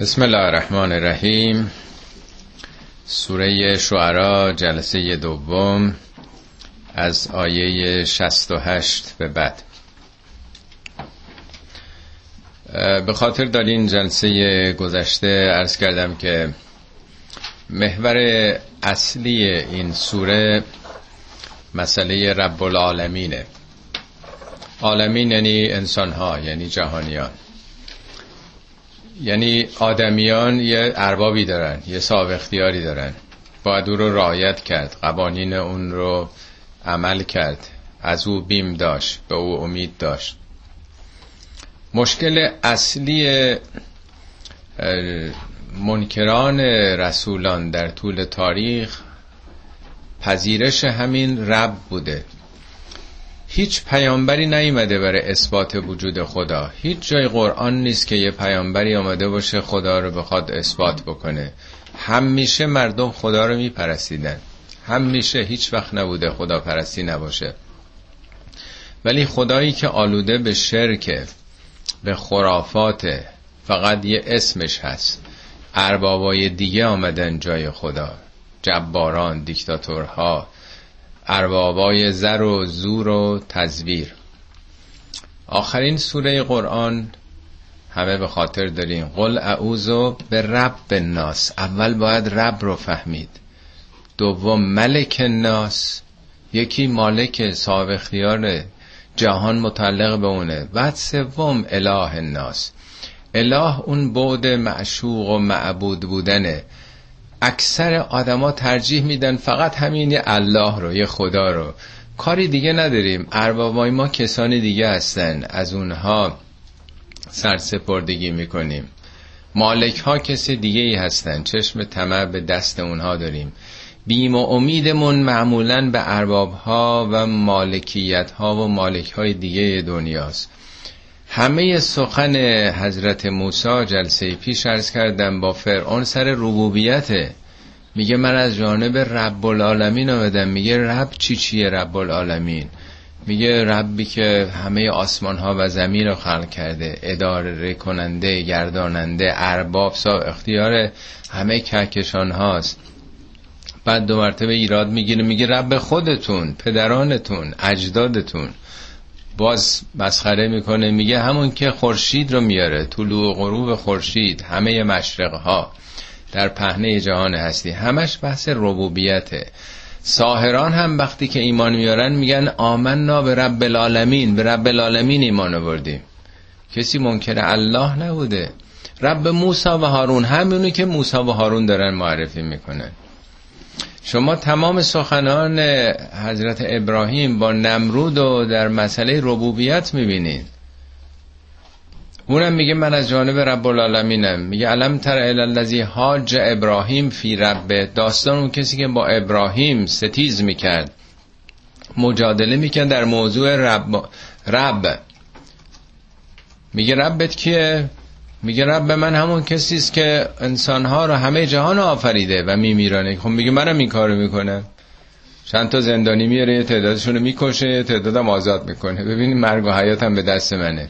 بسم الله الرحمن الرحیم. سوره شعرا جلسه دوم از آیه 68 به بعد. به خاطر دارین جلسه گذشته ارز کردم که محور اصلی این سوره مسئله رب العالمینه. عالمین یعنی انسان ها یعنی جهانیان. یعنی آدمیان یه اربابی دارن یه صاحب اختیاری دارن. باید او رو رعایت کرد قوانین اون رو عمل کرد. از او بیم داشت به او امید داشت. مشکل اصلی منکران رسولان در طول تاریخ پذیرش همین رب بوده. هیچ پیامبری نیومده برای اثبات وجود خدا. هیچ جای قرآن نیست که یه پیامبری آمده باشه خدا رو بخواد اثبات بکنه. همیشه مردم خدا رو میپرستیدن. همیشه هیچ وقت نبوده خدا پرستی نباشه. ولی خدایی که آلوده به شرک به خرافات فقط یه اسمش هست. اربابای دیگه آمدن جای خدا. جباران دیکتاتورها اربابای زر و زور و تزویر. آخرین سوره قرآن همه به خاطر داریم. قل اعوذ به رب الناس. اول باید رب رو فهمید. دوم ملک الناس. یکی مالک صاحب اختیار جهان متعلق به اونه. بعد سوم اله الناس. اله اون بعد معشوق و معبود بودنه. اکثر آدما ترجیح میدن فقط همین الله رو یه خدا رو. کاری دیگه نداریم. اربابای ما کسانی دیگه هستن. از اونها سرسپردگی می‌کنیم. مالک ها کسی دیگه ای هستن. چشم طمع به دست اونها داریم. بیم و امیدمون معمولا به ارباب ها و مالکیت ها و مالک های دیگه دنیاست. همه سخن حضرت موسی جلسه پیش ارز کردم با فرعون سر ربوبیته میگه من از جانب رب العالمین آمدم. میگه رب چی چیه رب العالمین میگه ربی که همه آسمان ها و زمین رو خلق کرده اداره کننده گرداننده ارباب سا اختیار همه کهکشان هاست. بعد دو مرتبه ایراد می‌گیره. میگه رب خودتون پدرانتون اجدادتون. باز مسخره می‌کنه میگه همون که خورشید رو میاره طلوع و غروب خورشید همه مشرق ها در پهنه جهان هستی. همش بحث ربوبیته. ساهران هم وقتی که ایمان میارن میگن آمنا به رب العالمین به رب العالمین ایمان آوردیم. کسی منکر الله نبوده. رب موسی و هارون همونی که موسی و هارون دارن معرفی می‌کنن. شما تمام سخنان حضرت ابراهیم با نمرود و در مسئله ربوبیت می‌بینید. اونم میگه من از جانب رب العالمینم. میگه علم تر الذی حاج ابراهیم فی رب. داستان اون کسی که با ابراهیم ستیز می‌کرد. مجادله می‌کرد در موضوع رب. رب. میگه ربت کیه؟ میگه رب من همون کسی است که انسانها رو همه جهان آفریده و میمیرانه. خب میگه منم این کارو می‌کنم. چند تا زندانی میاره تعدادشون رو می‌کشه تعدادم آزاد می‌کنه. ببینید مرگ و حیاتم به دست منه.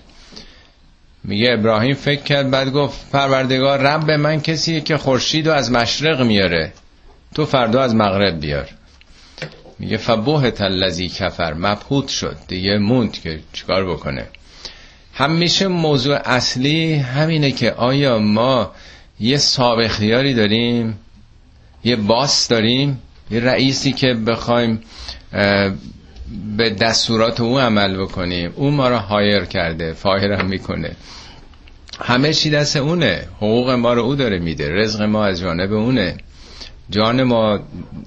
میگه ابراهیم فکر کرد بعد گفت پروردگار رب من کسیه که خورشید رو از مشرق میاره. تو فردا از مغرب بیار. میگه فبوهت الذی کفر. مبهوت شد. دیگه موند که چیکار بکنه. همیشه موضوع اصلی همینه که آیا ما یه صاحب داریم؟ یه باس داریم؟ یه رئیسی که بخوایم به دستورات او عمل بکنیم. او ما رو هایر کرده فایر هم می‌کنه. همه چی دست اونه. حقوق ما رو او داره میده. رزق ما از جانب اونه. جان ما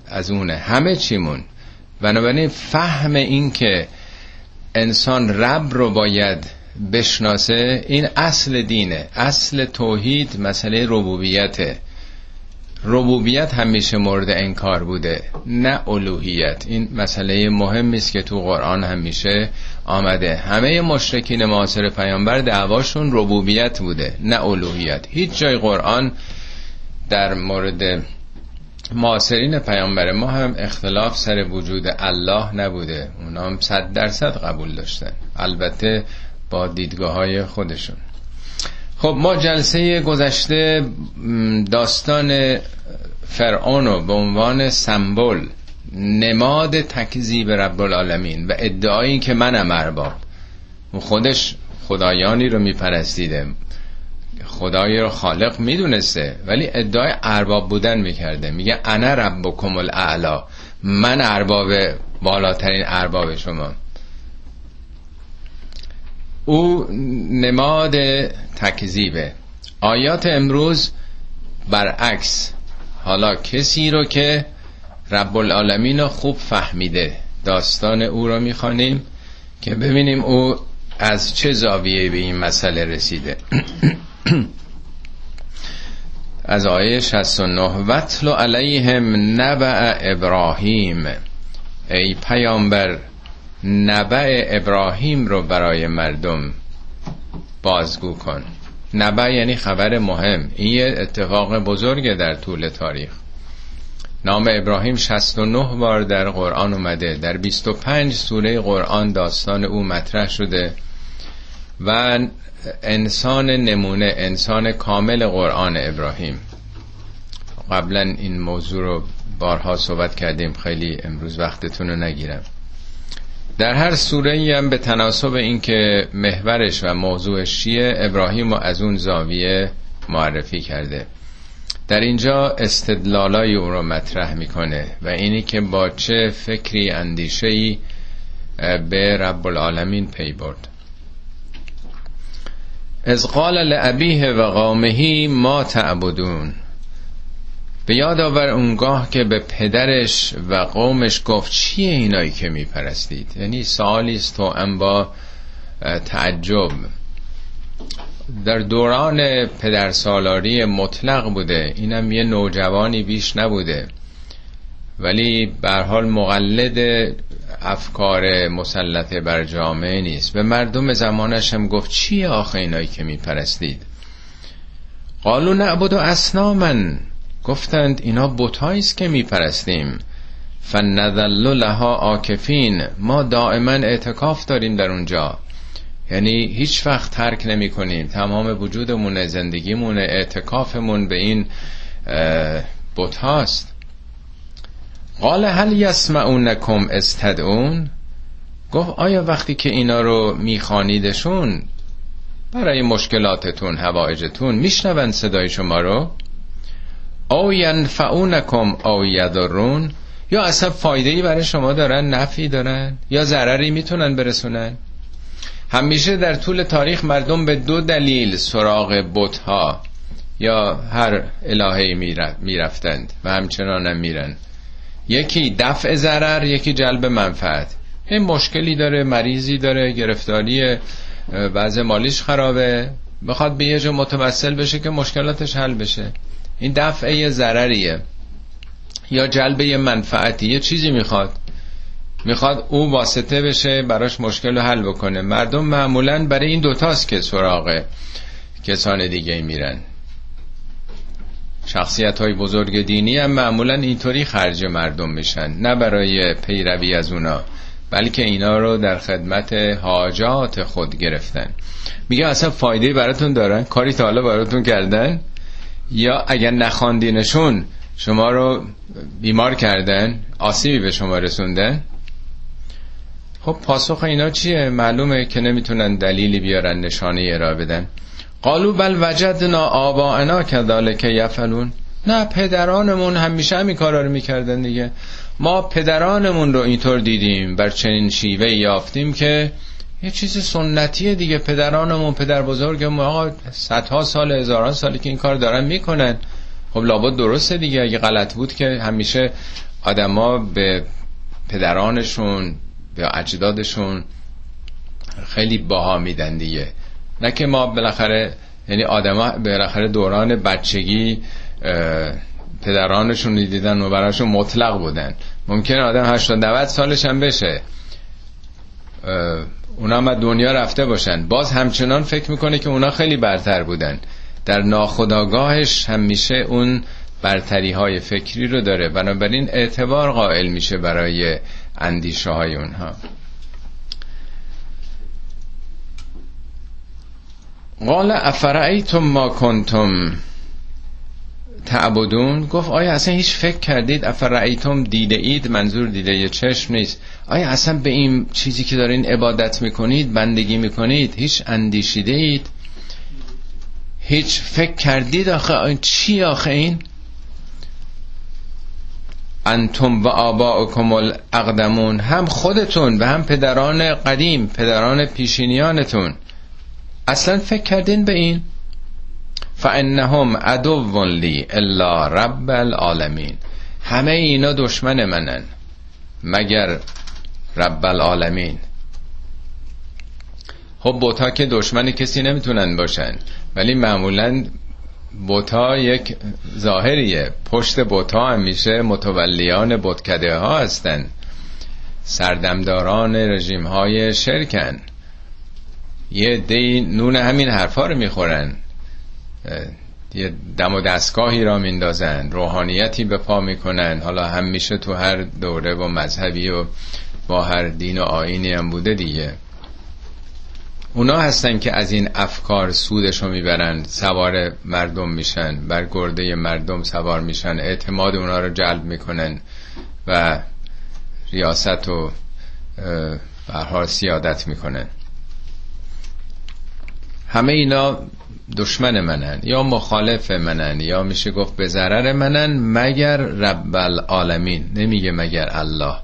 از اونه. همه چیمون. بنابراین فهم این که انسان رب رو باید بشناسه این اصل دینه. اصل توحید مسئله ربوبیته. ربوبیت همیشه مورد انکار بوده نه الوهیت. این مسئله مهمی است که تو قرآن همیشه آمده. همه مشرکین معاصر پیامبر دعواشون ربوبیت بوده نه الوهیت. هیچ جای قرآن در مورد معاصرین پیامبر ما هم اختلاف سر وجود الله نبوده. اونا هم صد درصد قبول داشتن. البته با دیدگاه های خودشون. خب ما جلسه گذشته داستان فرعون به عنوان سمبل نماد تکذیب رب العالمین و ادعایی که منم ارباب. و خودش خدایانی رو میپرستیده. خدایی رو خالق می‌دونسته ولی ادعای ارباب بودن می‌کرده. میگه انا ربکم الاعلا. من ارباب بالاترین ارباب شما. او نماد تکذیبه. آیات امروز برعکس. حالا کسی رو که رب العالمین رو خوب فهمیده داستان او رو می‌خوانیم که ببینیم او از چه زاویه به این مسئله رسیده. از آیه 69 وطل علیهم نبع ابراهیم ای پیامبر نبع ابراهیم رو برای مردم بازگو کن. نبع یعنی خبر مهم. این یه اتفاق بزرگه در طول تاریخ. نام ابراهیم 69 بار در قرآن اومده. در 25 سوره قرآن داستان او مطرح شده و انسان نمونه انسان کامل قرآن ابراهیم. قبلا این موضوع رو بارها صحبت کردیم. خیلی امروز وقتتون رو نگیرم. در هر سوره ای هم به تناسب اینکه محورش و موضوعش چیه ابراهیم رو از اون زاویه معرفی کرده. در اینجا استدلالای او رو مطرح می‌کنه و اینی که با چه فکری اندیشه ای به رب العالمین پی برد. از قال لعبیه و قامهی ما تعبدون به یاد آور اونگاه که به پدرش و قومش گفت چیه اینایی که میپرستید؟ یعنی سوالی است تو با تعجب. در دوران پدرسالاری مطلق بوده. اینم یه نوجوانی بیش نبوده. ولی به حال مقلد افکار مسلطه بر جامعه نیست. به مردم زمانش هم گفت چیه آخه اینایی که میپرستید؟ قالو نعبد و اسنامن گفتند اینا بتایی است که میپرستیم. فنذل لها آکفین ما دائما اعتکاف داریم در اونجا. یعنی هیچ وقت ترک نمی کنیم تمام وجودمون زندگیمون اعتکافمون به این بت هاست قال هل یسمعونکم استدعون؟ گفت آیا وقتی که اینا رو میخوانیدشون برای مشکلاتتون هوایجتون میشنون صدای شما رو؟ او ینفعونکم او یدرون یا اصلا فایده ای برای شما دارن نفی دارن؟ یا ضرری می‌تونن برسونن؟ همیشه در طول تاریخ مردم به دو دلیل سراغ بتها یا هر الهه می‌رفتند و همچنان هم میرن. یکی دفع ضرر یکی جلب منفعت. این مشکلی داره مریضی داره گرفتاری وضع مالیش خرابه. بخواد به یه جا متوسل بشه که مشکلاتش حل بشه. این دفعه ضرریه. یا جلب یه منفعتی یه چیزی می‌خواد. می‌خواد او واسطه بشه براش مشکل رو حل بکنه. مردم معمولا برای این دوتاست که سراغ کسان دیگه میرن. شخصیت های بزرگ دینی هم معمولا اینطوری خرج مردم میشن. نه برای پیروی از اونا بلکه اینا رو در خدمت حاجات خود گرفتن. میگه اصلا فایده براتون دارن؟ کاری تا حالا براتون کردن؟ یا اگر نخواندینشون شما رو بیمار کردن آسیبی به شما رسوندن؟ خب پاسخ اینا چیه؟ معلومه که نمی‌تونن دلیلی بیارن نشانه ارائه بدن. قالو بل وجدنا آباءنا کذالک یفعلون. نه پدرانمون همیشه همین کارا رو می‌کردن دیگه. ما پدرانمون رو اینطور دیدیم بر چنین شیوه یافتیم که یه چیز سنتیه دیگه. پدرانمون پدر بزرگمون آقا صدها سال هزاران سالی که این کار دارن می‌کنن. خب لابد درسته دیگه. اگه غلط بود که همیشه آدما به پدرانشون به اجدادشون خیلی باها میدن دیگه. نه که ما بالاخره یعنی آدما بالاخره دوران بچگی پدرانشون دیدن و براشون مطلق بودن. ممکنه آدم 80 90 سالش هم بشه. اونا هم دنیا رفته باشن. باز همچنان فکر می‌کنه که اونا خیلی برتر بودن. در ناخداگاهش همیشه اون برتری های فکری رو داره. بنابراین اعتبار قائل میشه برای اندیشه های اونها. قال افرعیتم ما کنتم؟ تعبدون؟ گفت آیا اصلا هیچ فکر کردید؟ افرعیتم دیده اید؟ منظور دیده یه چشم نیست. آیا اصلا به این چیزی که دارین عبادت می‌کنید بندگی می‌کنید هیچ اندیشیده اید؟ هیچ فکر کردید آخه؟ چی آخه این؟ انتم و آباؤکم الاقدمون. هم خودتون و هم پدران قدیم پدران پیشینیانتون. اصلا فکر کردین به این؟ فانهم عدو لی الا رب العالمین همه اینا دشمن منن مگر رب العالمین. خب بوتا که دشمن کسی نمی‌تونن باشن ولی معمولا بوتا یک ظاهریه. پشت بوتا میشه متولیان بتکده ها هستن. سردمداران رژیم های شرکن. یه دی نون همین حرفا رو می‌خورن. یه دم و دستگاهی را میندازن روحانیتی به پا می‌کنن. حالا هم میشه تو هر دوره و مذهبی و با هر دین و آینی هم بوده دیگه. اونا هستن که از این افکار سودشو می‌برن سوار مردم میشن بر گرده مردم سوار میشن. اعتماد اونا رو جلب می‌کنن و ریاست و برها سیادت می‌کنن. همه اینا دشمن منن یا مخالف منن یا میشه گفت به ضرر منن مگر رب العالمین. نمیگه مگر الله.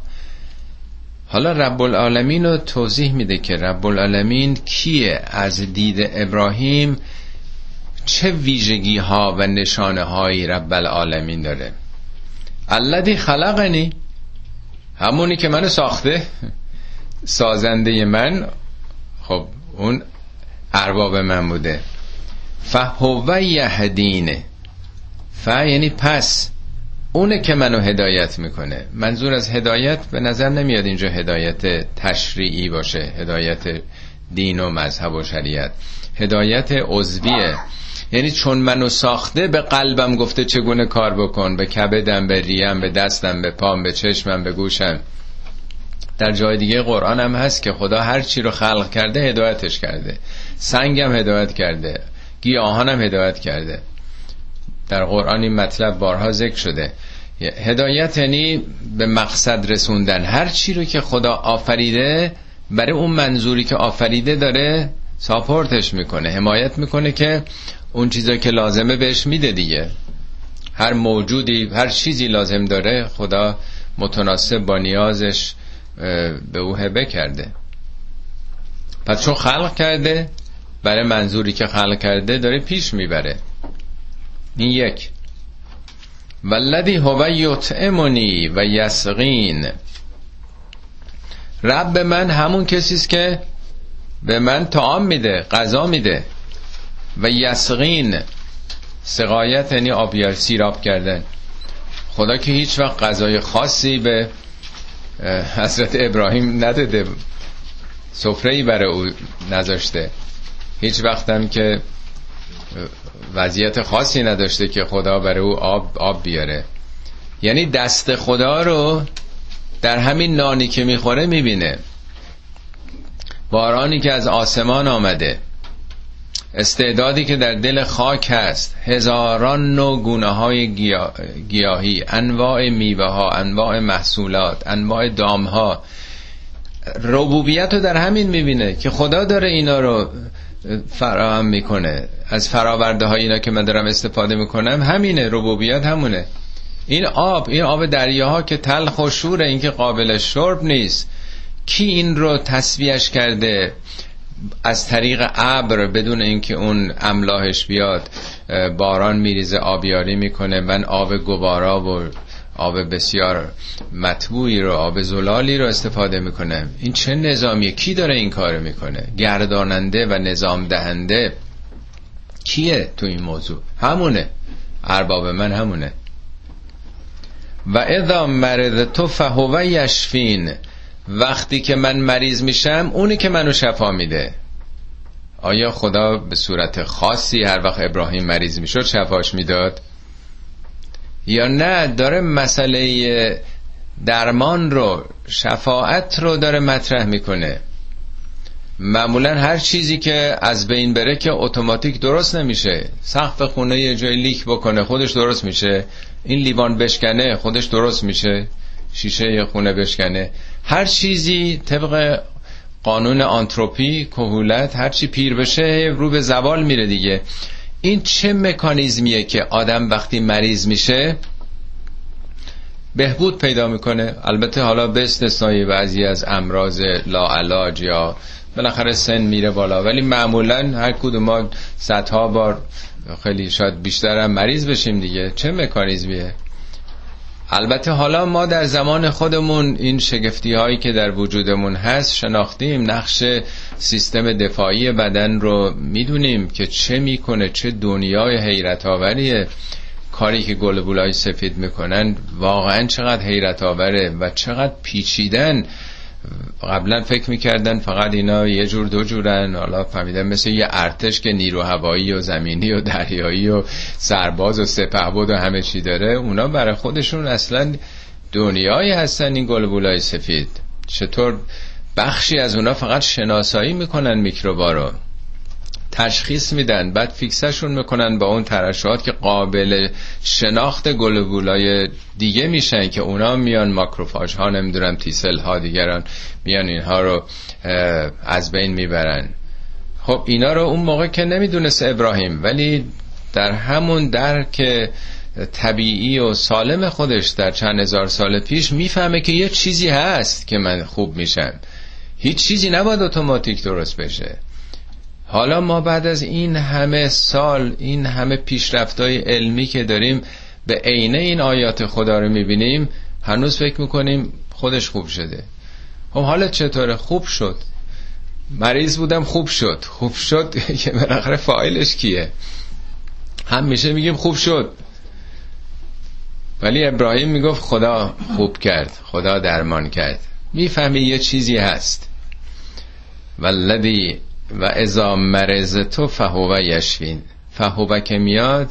حالا رب العالمین رو توضیح میده که رب العالمین کیه؟ از دید ابراهیم چه ویژگی ها و نشانه های رب العالمین داره؟ الذی خلقنی. همونی که منو ساخته. سازنده من. خب اون ارباب من بوده. فهو یهدینه ف یعنی پس. اونه که منو هدایت می‌کنه. منظور از هدایت به نظر نمیاد اینجا هدایت تشریعی باشه هدایت دین و مذهب و شریعت. هدایت عضویه. یعنی چون منو ساخته به قلبم گفته چگونه کار بکن. به کبدم به ریم به دستم به پام به چشمم به گوشم. در جای دیگه قرآن هم هست که خدا هر چی رو خلق کرده هدایتش کرده. سنگم هدایت کرده. گیاهانم هدایت کرده. در قرآن این مطلب بارها ذکر شده. هدایت یعنی به مقصد رسوندن. هر چی رو که خدا آفریده برای اون منظوری که آفریده داره ساپورتش می‌کنه حمایت می‌کنه که اون چیزا که لازمه بهش میده دیگه. هر موجودی هر چیزی لازم داره خدا متناسب با نیازش به او هبه کرده. پس چون خلق کرده برای منظوری که خلق کرده داره پیش می‌بره. این یک. والذی هو یطعمنی و یسقین. رب من همون کسی است که به من طعام میده غذا میده. و یسقین سقایت یعنی آبیار سیراب کردن. خدا که هیچ وقت غذای خاصی به حضرت ابراهیم نداده سفره برای او نذاشته. هیچ وقتم که وضعیت خاصی نداشته که خدا برای او آب, آب بیاره. یعنی دست خدا رو در همین نانی که می‌خوره می‌بینه. بارانی که از آسمان آمده. استعدادی که در دل خاک هست. هزاران نوع گونه های گیاهی انواع میوه ها انواع محصولات انواع دام ها ربوبیت رو در همین می‌بینه که خدا داره اینا رو فراهم می‌کنه. از فراورده های اینا که من دارم استفاده می‌کنم همینه ربوبیت همونه. این آب این آب دریاها که تلخ و شوره این که قابل شرب نیست. کی این رو تصویهش کرده؟ از طریق ابر بدون اینکه اون املاحش بیاد باران میریزه آبیاری می‌کنه من آب گوارا و آب بسیار مطبوعی رو آب زلالی رو استفاده می‌کنه. این چه نظامیه؟ کی داره این کار می‌کنه؟ گرداننده و نظام دهنده کیه تو این موضوع؟ همونه. ارباب من همونه. و اذا مرض تو فهو یشفین. وقتی که من مریض میشم اونی که منو شفا میده. آیا خدا به صورت خاصی هر وقت ابراهیم مریض می‌شد شفاش می‌داد؟ یا نه داره مسئله درمان رو شفاعت رو داره مطرح می‌کنه. معمولا هر چیزی که از بین بره که اتوماتیک درست نمیشه. سقف خونه یه جای لیک بکنه خودش درست میشه. این لیوان بشکنه خودش درست میشه. شیشه خونه بشکنه. هر چیزی طبق قانون آنتروپی کهولت هر چی پیر بشه رو به زوال میره دیگه. این چه مکانیزمیه که آدم وقتی مریض میشه بهبود پیدا می‌کنه؟ البته حالا به استثنای بعضی از امراض لاعلاج یا بالاخره سن میره بالا. ولی معمولا هر کدوم ما صدها بار خیلی شاید بیشتر هم مریض بشیم دیگه. چه مکانیزمیه؟ البته حالا ما در زمان خودمون این شگفتی هایی که در وجودمون هست شناختیم نقش سیستم دفاعی بدن رو می‌دونیم که چه می‌کنه چه دنیای حیرت آوریه کاری که گل سفید می‌کنن واقعا چقدر حیرت آوره و چقدر پیچیدن. قبلا فکر می‌کردن فقط اینا یه جور دو جورن. حالا فهمیدن مثل یه ارتش که نیرو هوایی و زمینی و دریایی و سرباز و سپهبد و همه چی داره. اونا برای خودشون اصلا دنیایی هستن این گلبولای سفید. چطور بخشی از اونا فقط شناسایی می‌کنن میکروبا رو؟ تشخیص میدن. بعد فیکسشون می‌کنن با اون ترشحات که قابل شناخت گلبولای دیگه میشن که اونا میان ماکروفاژ ها نمی‌دونم تیسل ها دیگران میان اینها رو از بین می‌برن. خب اینا رو اون موقع که نمی‌دونست ابراهیم ولی در همون درک طبیعی و سالم خودش در چند هزار سال پیش می‌فهمه که یه چیزی هست که من خوب میشم. هیچ چیزی نباید اتوماتیک درست بشه. حالا ما بعد از این همه سال این همه پیشرفتای علمی که داریم به عینه این آیات خدا رو می‌بینیم هنوز فکر می‌کنیم خودش خوب شده. خب حالا چطوره؟ خوب شد. مریض بودم خوب شد. خوب شد که بالاخره فایلش کیه؟ همیشه میگیم خوب شد. ولی ابراهیم می‌گفت خدا خوب کرد خدا درمان کرد. می‌فهمی یه چیزی هست. ولدی و ازا مرز تو فهوه یشفین فهوه که میاد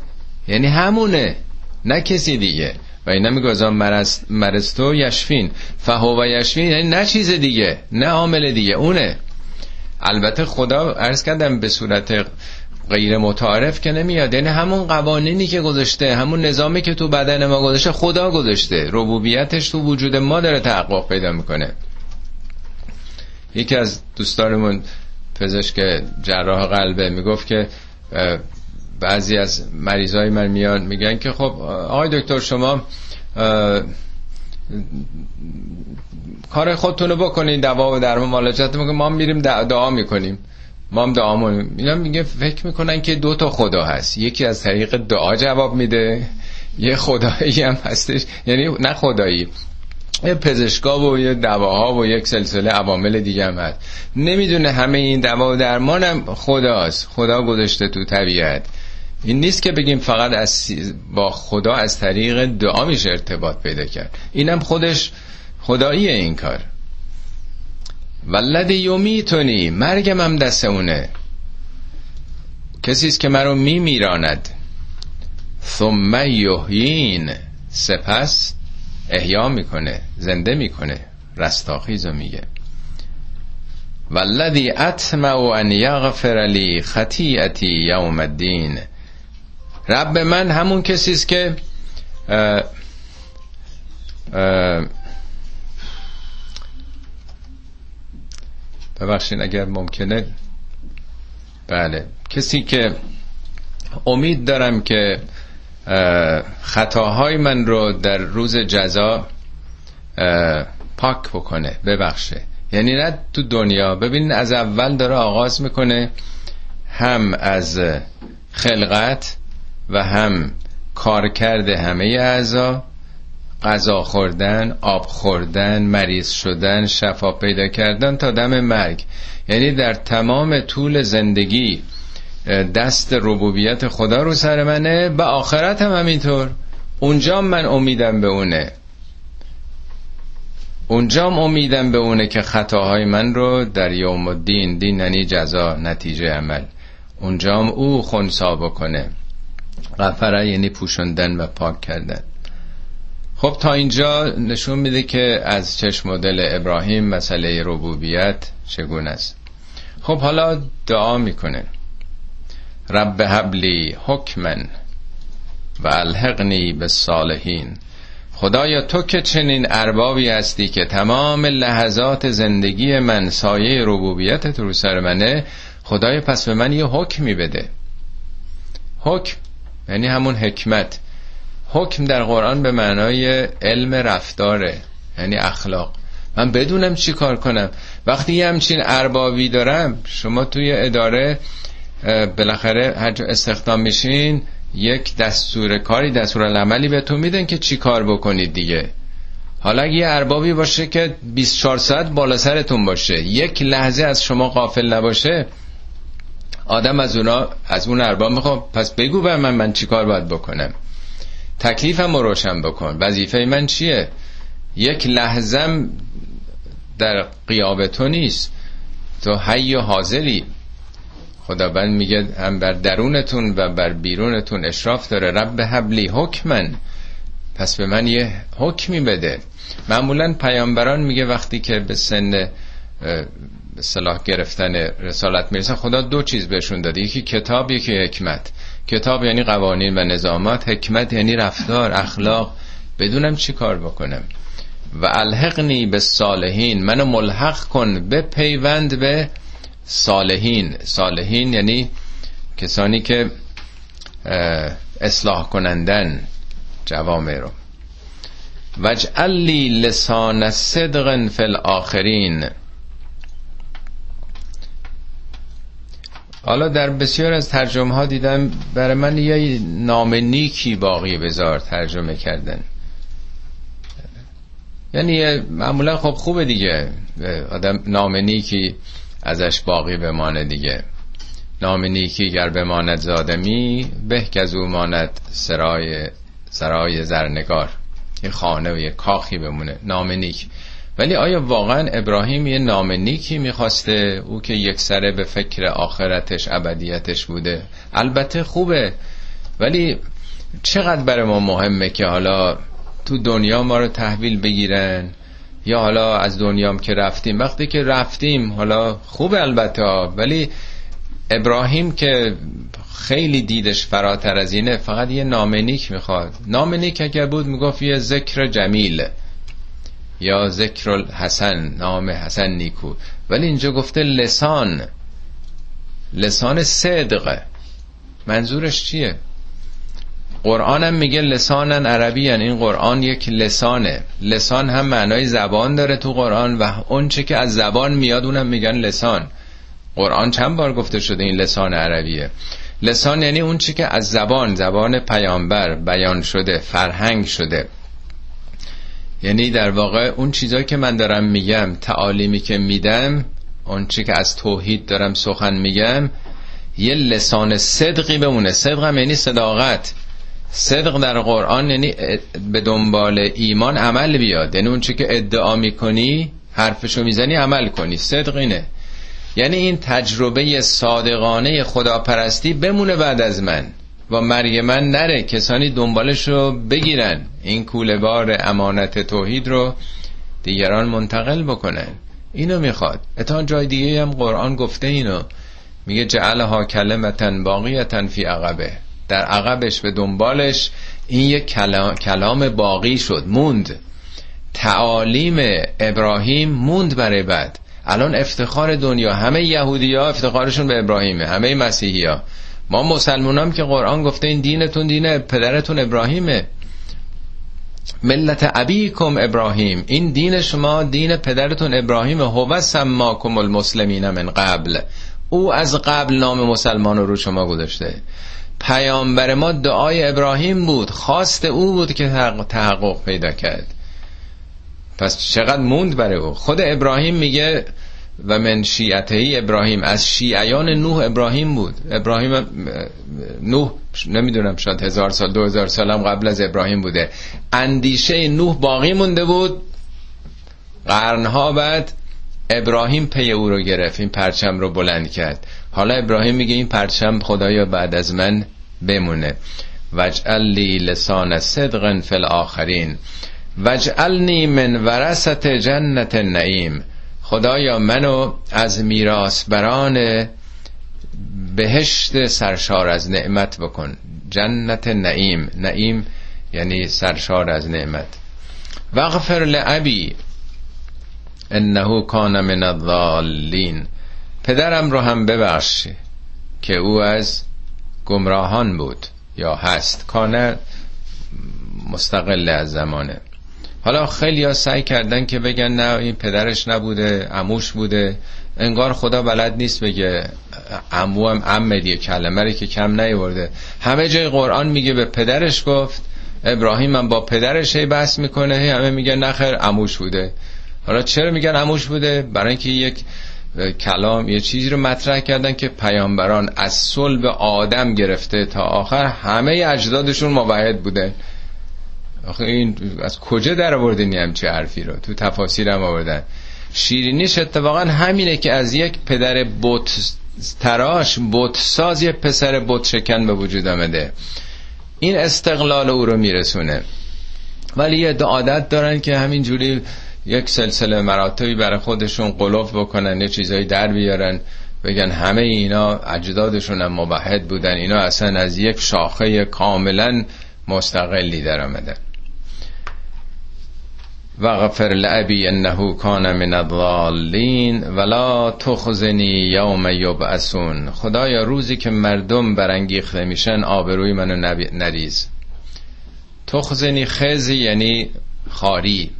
یعنی همونه نه کسی دیگه. و اینا میگه ازا مرز, مرز تو یشفین فهوه یشفین یعنی نه چیز دیگه نه عامل دیگه اونه. البته خدا عرض کردم به صورت غیر متعارف که نمیاد. یعنی همون قوانینی که گذاشته همون نظامی که تو بدن ما گذاشته خدا گذاشته. ربوبیتش تو وجود ما داره تحقق پیدا می‌کنه. یکی از دوستانمون پزشک جراح قلبه می‌گفت که بعضی از مریضای من میان میگن که خب آقای دکتر شما کار خودتونو بکنین دوا و درمان مالجت میگه ما میریم دعا می‌کنیم. ما هم دعا می‌کنیم. اینا میگه فکر می‌کنن که دو تا خدا هست. یکی از طریق دعا جواب میده. یه خدایی هم هستش. یعنی نه خدایی. پزشکا و یه دواها و یک سلسله عوامل دیگه هم هست. نمی‌دونه همه این دوا و درمانم خداست. خدا گذاشته تو طبیعت. این نیست که بگیم فقط از با خدا از طریق دعا میشه ارتباط پیدا کرد. اینم خودش خداییه این کار. ولد یومیتونی مرگم هم دست اونه. کسی که مرا میمیراند. ثم یحیین سپس احیا می‌کنه زنده می‌کنه رستاخیزو میگه. والذی اطمع ان یغفر لی خطیئتی یوم الدین. رب من همون کسی است که ببخشین اگر ممکنه. بله. کسی که امید دارم که خطاهای من رو در روز جزا پاک بکنه ببخشه. یعنی نه تو دنیا. ببین از اول داره آغاز می‌کنه هم از خلقت و هم کار کرده همه اعضا. غذا خوردن آب خوردن مریض شدن شفا پیدا کردن تا دم مرگ. یعنی در تمام طول زندگی دست ربوبیت خدا رو سر منه و آخرت هم همینطور. اونجا من امیدم به اونه. اونجام امیدم به اونه که خطاهای من رو در یوم الدین دین یعنی جزا نتیجه عمل اونجام او خونسا بکنه. غفره یعنی پوشندن و پاک کردن. خب تا اینجا نشون میده که از چشم مدل ابراهیم مسئله ربوبیت چگونه است. خب حالا دعا می‌کنه. رب حبلی حکمن و الحقنی به صالحین خدایا تو که چنین اربابی هستی که تمام لحظات زندگی من سایه ربوبیتت رو سر منه خدایا پس به من یه حکمی بده. حکم یعنی همون حکمت. حکم در قرآن به معنای علم رفتاره یعنی اخلاق. من بدونم چی کار کنم. وقتی یه همچین اربابی دارم شما توی اداره بالاخره هر استخدام میشین یک دستور کاری دستور العملی بهتون میدن که چی کار بکنید دیگه. حالا یه اربابی باشه که 24 ساعت بالا سرتون باشه یک لحظه از شما قافل نباشه آدم از اونا از اون ارباب می‌خوام پس بگو به من من چی کار باید بکنم؟ تکلیفم رو روشن بکن. وظیفه من چیه؟ یک لحظم در قیاب تو نیست. تو حی و حاضری. خداوند میگه هم بر درونتون و بر بیرونتون اشراف داره. رب حبلی حکمن. پس به من یه حکمی بده. معمولا پیامبران میگه وقتی که به سن صلاح گرفتن رسالت می‌رسن خدا دو چیز بهشون داده. یکی کتاب یکی حکمت. کتاب یعنی قوانین و نظامات حکمت یعنی رفتار اخلاق. بدونم چی کار بکنم. و الحقنی به صالحین منو ملحق کن. به پیوند به صالحین. صالحین یعنی کسانی که اصلاح کنندن جوامع رو. وجعل لسان صدق فی الاخرین. حالا در بسیار از ترجمه ها دیدم برای من یه نام نیکی باقی بذار ترجمه کردن. یعنی معمولا خب خوبه دیگه. آدم نام نیکی ازش باقی بمانه دیگه. نام نیکی گر بماند زادمی به که از او ماند سرای سرای زرنگار. یه خانه و یه کاخی بمونه. نام نیک. ولی آیا واقعا ابراهیم یه نام نیکی می‌خواسته؟ او که یک سره به فکر آخرتش ابدیتش بوده. البته خوبه. ولی چقدر برای ما مهمه که حالا تو دنیا ما رو تحویل بگیرن؟ یا حالا از دنیام که رفتیم. وقتی که رفتیم حالا خوب البته ولی ابراهیم که خیلی دیدش فراتر از اینه فقط یه نامنیک می‌خواد. نامنیک اگر بود می‌گفت یه ذکر جمیل. یا ذکر حسن نام حسن نیکو. ولی اینجا گفته لسان. لسان صدق. منظورش چیه؟ قرآنم میگه لسانن عربی هن. این قرآن یک لسانه. لسان هم معنای زبان داره تو قرآن و اونچه که از زبان میاد اونم میگن لسان. قرآن چند بار گفته شده این لسان عربیه؟ لسان یعنی اون که از زبان زبان پیامبر بیان شده فرهنگ شده. یعنی در واقع اون چیزایی که من دارم میگم تعالیمی که میدم اون که از توحید دارم سخن میگم یه لسان صدقی بمونه. صدق هم یعنی صداقت. صدق در قرآن یعنی به دنبال ایمان عمل بیاد. یعنی اون که ادعا می‌کنی حرفشو می‌زنی عمل کنی. صدق اینه. یعنی این تجربه صادقانه خداپرستی بمونه بعد از من. و مرگ من نره. کسانی دنبالش رو بگیرن. این کوله بار امانت توحید رو دیگران منتقل بکنن. اینو می‌خواد. اتا جای دیگه هم قرآن گفته اینو. میگه جعلها کلمتن باقیتن فی عقبه. در عقبش به دنبالش این یک کلام, کلام باقی شد موند. تعالیم ابراهیم موند برای بعد. الان افتخار دنیا همه یهودی ها افتخارشون به ابراهیمه همه مسیحی ها ما مسلمان هم که قرآن گفته این دینتون دین پدرتون ابراهیمه. ملت ابیکم ابراهیم. این دین شما دین پدرتون ابراهیم هو سماکم المسلمین من قبل. او از قبل نام مسلمان رو شما گذاشته. پیامبر ما دعای ابراهیم بود. خواست او بود که تحقق پیدا کرد. پس چقدر موند برای او. خود ابراهیم میگه و من شیعته ابراهیم. از شیعیان نوح ابراهیم بود. ابراهیم نوح نمی‌دونم شاید هزار سال دو هزار سال هم قبل از ابراهیم بوده. اندیشه نوح باقی مونده بود. قرنها بعد ابراهیم پی او رو گرفت این پرچم رو بلند کرد. حالا ابراهیم میگه این پرچم خدایا بعد از من بمونه. وجعل لی لسان صدق فی الاخرین وجعلنی من ورثت جنت النعیم. خدایا منو از میراث بران بهشت سرشار از نعمت بکن. جنت نعیم نعیم یعنی سرشار از نعمت. وغفر لعبی انه کان من الضالین. پدرم رو هم ببخش که او از گمراهان بود یا هست. کانه مستقل از زمانه. حالا خیلی ها سعی کردن که بگن نه این پدرش نبوده اموش بوده. انگار خدا بلد نیست بگه امو هم ام دیگه کلمه که کم نیورده. همه جای قرآن میگه به پدرش گفت. ابراهیم هم با پدرش هی بحث می‌کنه همه میگه نخیر اموش بوده. حالا چرا میگن اموش بوده؟ برای اینکه یک کلام یه چیزی رو مطرح کردن که پیامبران از صلب آدم گرفته تا آخر همه اجدادشون موحد بوده. آخه این از کجا در آوردین همچه حرفی رو؟ تو تفاسیر هم آوردن. شیرینیش اتفاقا همینه که از یک پدر بت تراش بت ساز یه پسر بت شکن به وجود آمده. این استقلال او رو میرسونه. ولی یه عادت دارن که همینجوری یک سلسله مراتبی برای خودشون قلوف بکنن یه چیزایی در بیارن بگن همه اینا اجدادشون هم مبهد بودن اینا اصلا از یک شاخه کاملا مستقلی در آمدن. وغفر لعبی انه کان من الضالین ولا تخزنی یوم یبعثون خدایا روزی که مردم برانگیخته میشن آبروی منو نریز. تخزنی خزی یعنی خاری.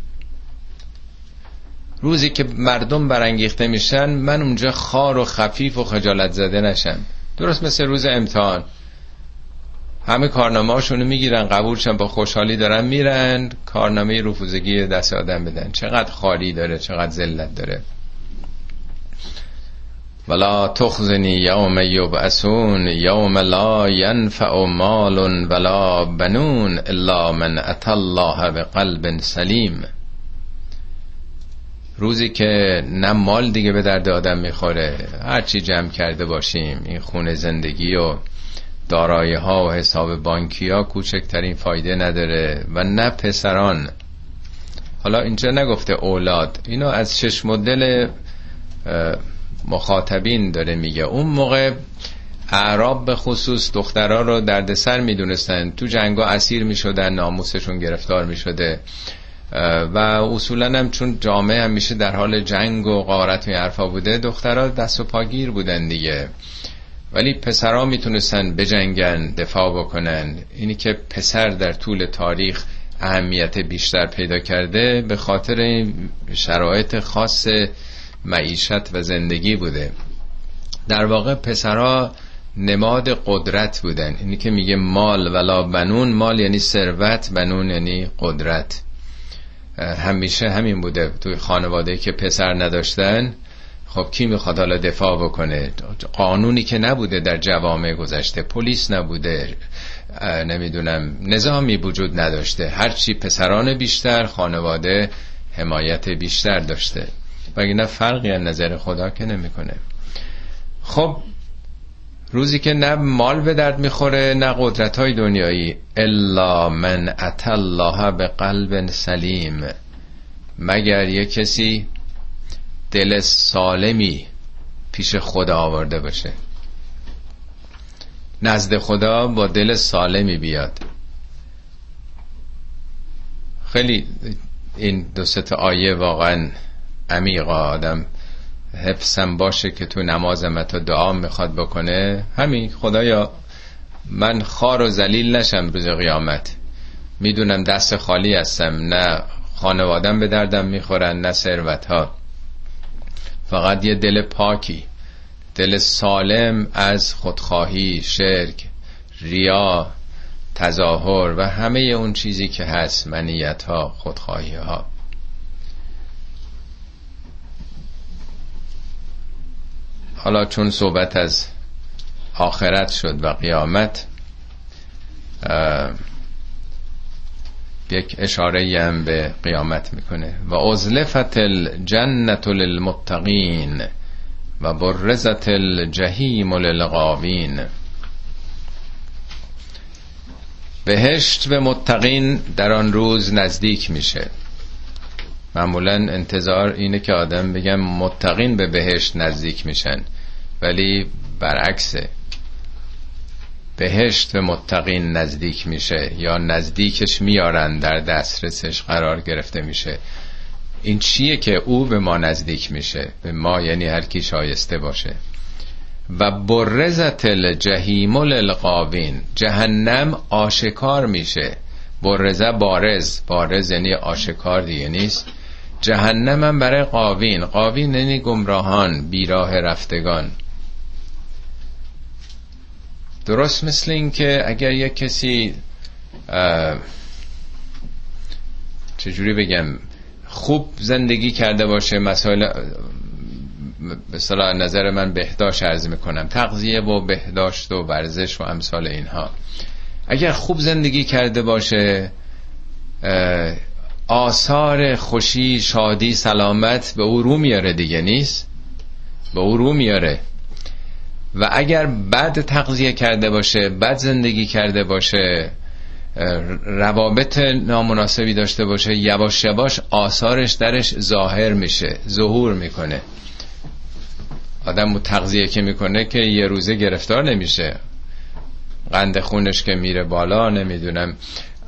روزی که مردم برانگیخته میشن من اونجا خار و خفیف و خجالت زده نشم. درست مثل روز امتحان. همه کارنامه هاشونو می‌گیرن قبولشن با خوشحالی دارن میرن. کارنامه رفوزگی دست آدم بدن. چقدر خالی داره چقدر ذلت داره. ولا تخزنی یوم یبعثون یوم لا ینفع مال ولا بنون الا من اتى الله بقلب سلیم روزی که نه مال دیگه به درد آدم می‌خوره هرچی جمع کرده باشیم این خون زندگی و دارایی ها و حساب بانکی ها کوچکترین فایده نداره و نه پسران. حالا اینجا نگفته اولاد اینو از شش مدل مخاطبین داره میگه. اون موقع اعراب به خصوص دخترها رو دردسر می‌دونستن تو جنگا اسیر می‌شدن ناموسشون گرفتار می‌شده. و اصولا هم چون جامعه همیشه در حال جنگ و قارت و حرفا بوده دخترها دست و پاگیر بودن دیگه. ولی پسرها می‌تونستن بجنگن دفاع بکنن. اینی که پسر در طول تاریخ اهمیت بیشتر پیدا کرده به خاطر شرایط خاص معیشت و زندگی بوده. در واقع پسرها نماد قدرت بودن. اینی که میگه مال ولا بنون مال یعنی ثروت بنون یعنی قدرت. همیشه همین بوده توی خانواده که پسر نداشتن. خب کی می‌خواد حالا دفاع بکنه؟ قانونی که نبوده در جوامع گذشته پلیس نبوده نمی‌دونم نظامی وجود نداشته. هرچی پسران بیشتر خانواده حمایت بیشتر داشته. و نه فرقی از نظر خدا که نمی‌کنه؟ خب روزی که نه مال به درد می‌خوره نه قدرت های دنیایی. الا من ات الله به قلب سلیم. مگر یه کسی دل سالمی پیش خدا آورده باشه؟ نزد خدا با دل سالمی بیاد. خیلی این دو آیه واقعا عمیق آدم حفظم باشه که تو نمازم تا دعا می‌خواد بکنه. همین خدایا من خار و زلیل نشم روز قیامت. می‌دونم دست خالی هستم نه خانوادم به دردم می‌خورن نه ثروت ها فقط یه دل پاکی دل سالم از خودخواهی شرک ریا تظاهر و همه اون چیزی که هست منیت ها خودخواهی ها حالا چون صحبت از آخرت شد و قیامت یک اشاره هم به قیامت می‌کنه. و ازلفت الجنت للمتقین و برزت الجهیم للغاوین. بهشت به متقین در آن روز نزدیک میشه. معمولا انتظار اینه که آدم بگم متقین به بهشت نزدیک میشن ولی برعکسه. بهشت به متقین نزدیک میشه یا نزدیکش میارن در دسترسش قرار گرفته میشه. این چیه که او به ما نزدیک میشه؟ به ما یعنی هر کی شایسته باشه. و برزت الجحیم للقاوین جهنم آشکار میشه. برزه بارز بارز یعنی آشکار دیگه نیست. جهنم هم برای قاوین. قاوین یعنی گمراهان بیراه رفتگان. درست مثل این که اگر یک کسی چجوری بگم خوب زندگی کرده باشه مسائل به نظر من بهداشت عرض می‌کنم تغذیه و بهداشت و ورزش و امثال اینها. اگر خوب زندگی کرده باشه آثار خوشی شادی سلامت به او رو میاره دیگه نیست؟ به او رو میاره. و اگر بد تغذیه کرده باشه بد زندگی کرده باشه روابط نامناسبی داشته باشه یواش یواش آثارش درش ظاهر میشه ظهور می‌کنه. آدم تغذیه که می‌کنه که یه روزه گرفتار نمیشه. قند خونش که میره بالا نمی‌دونم.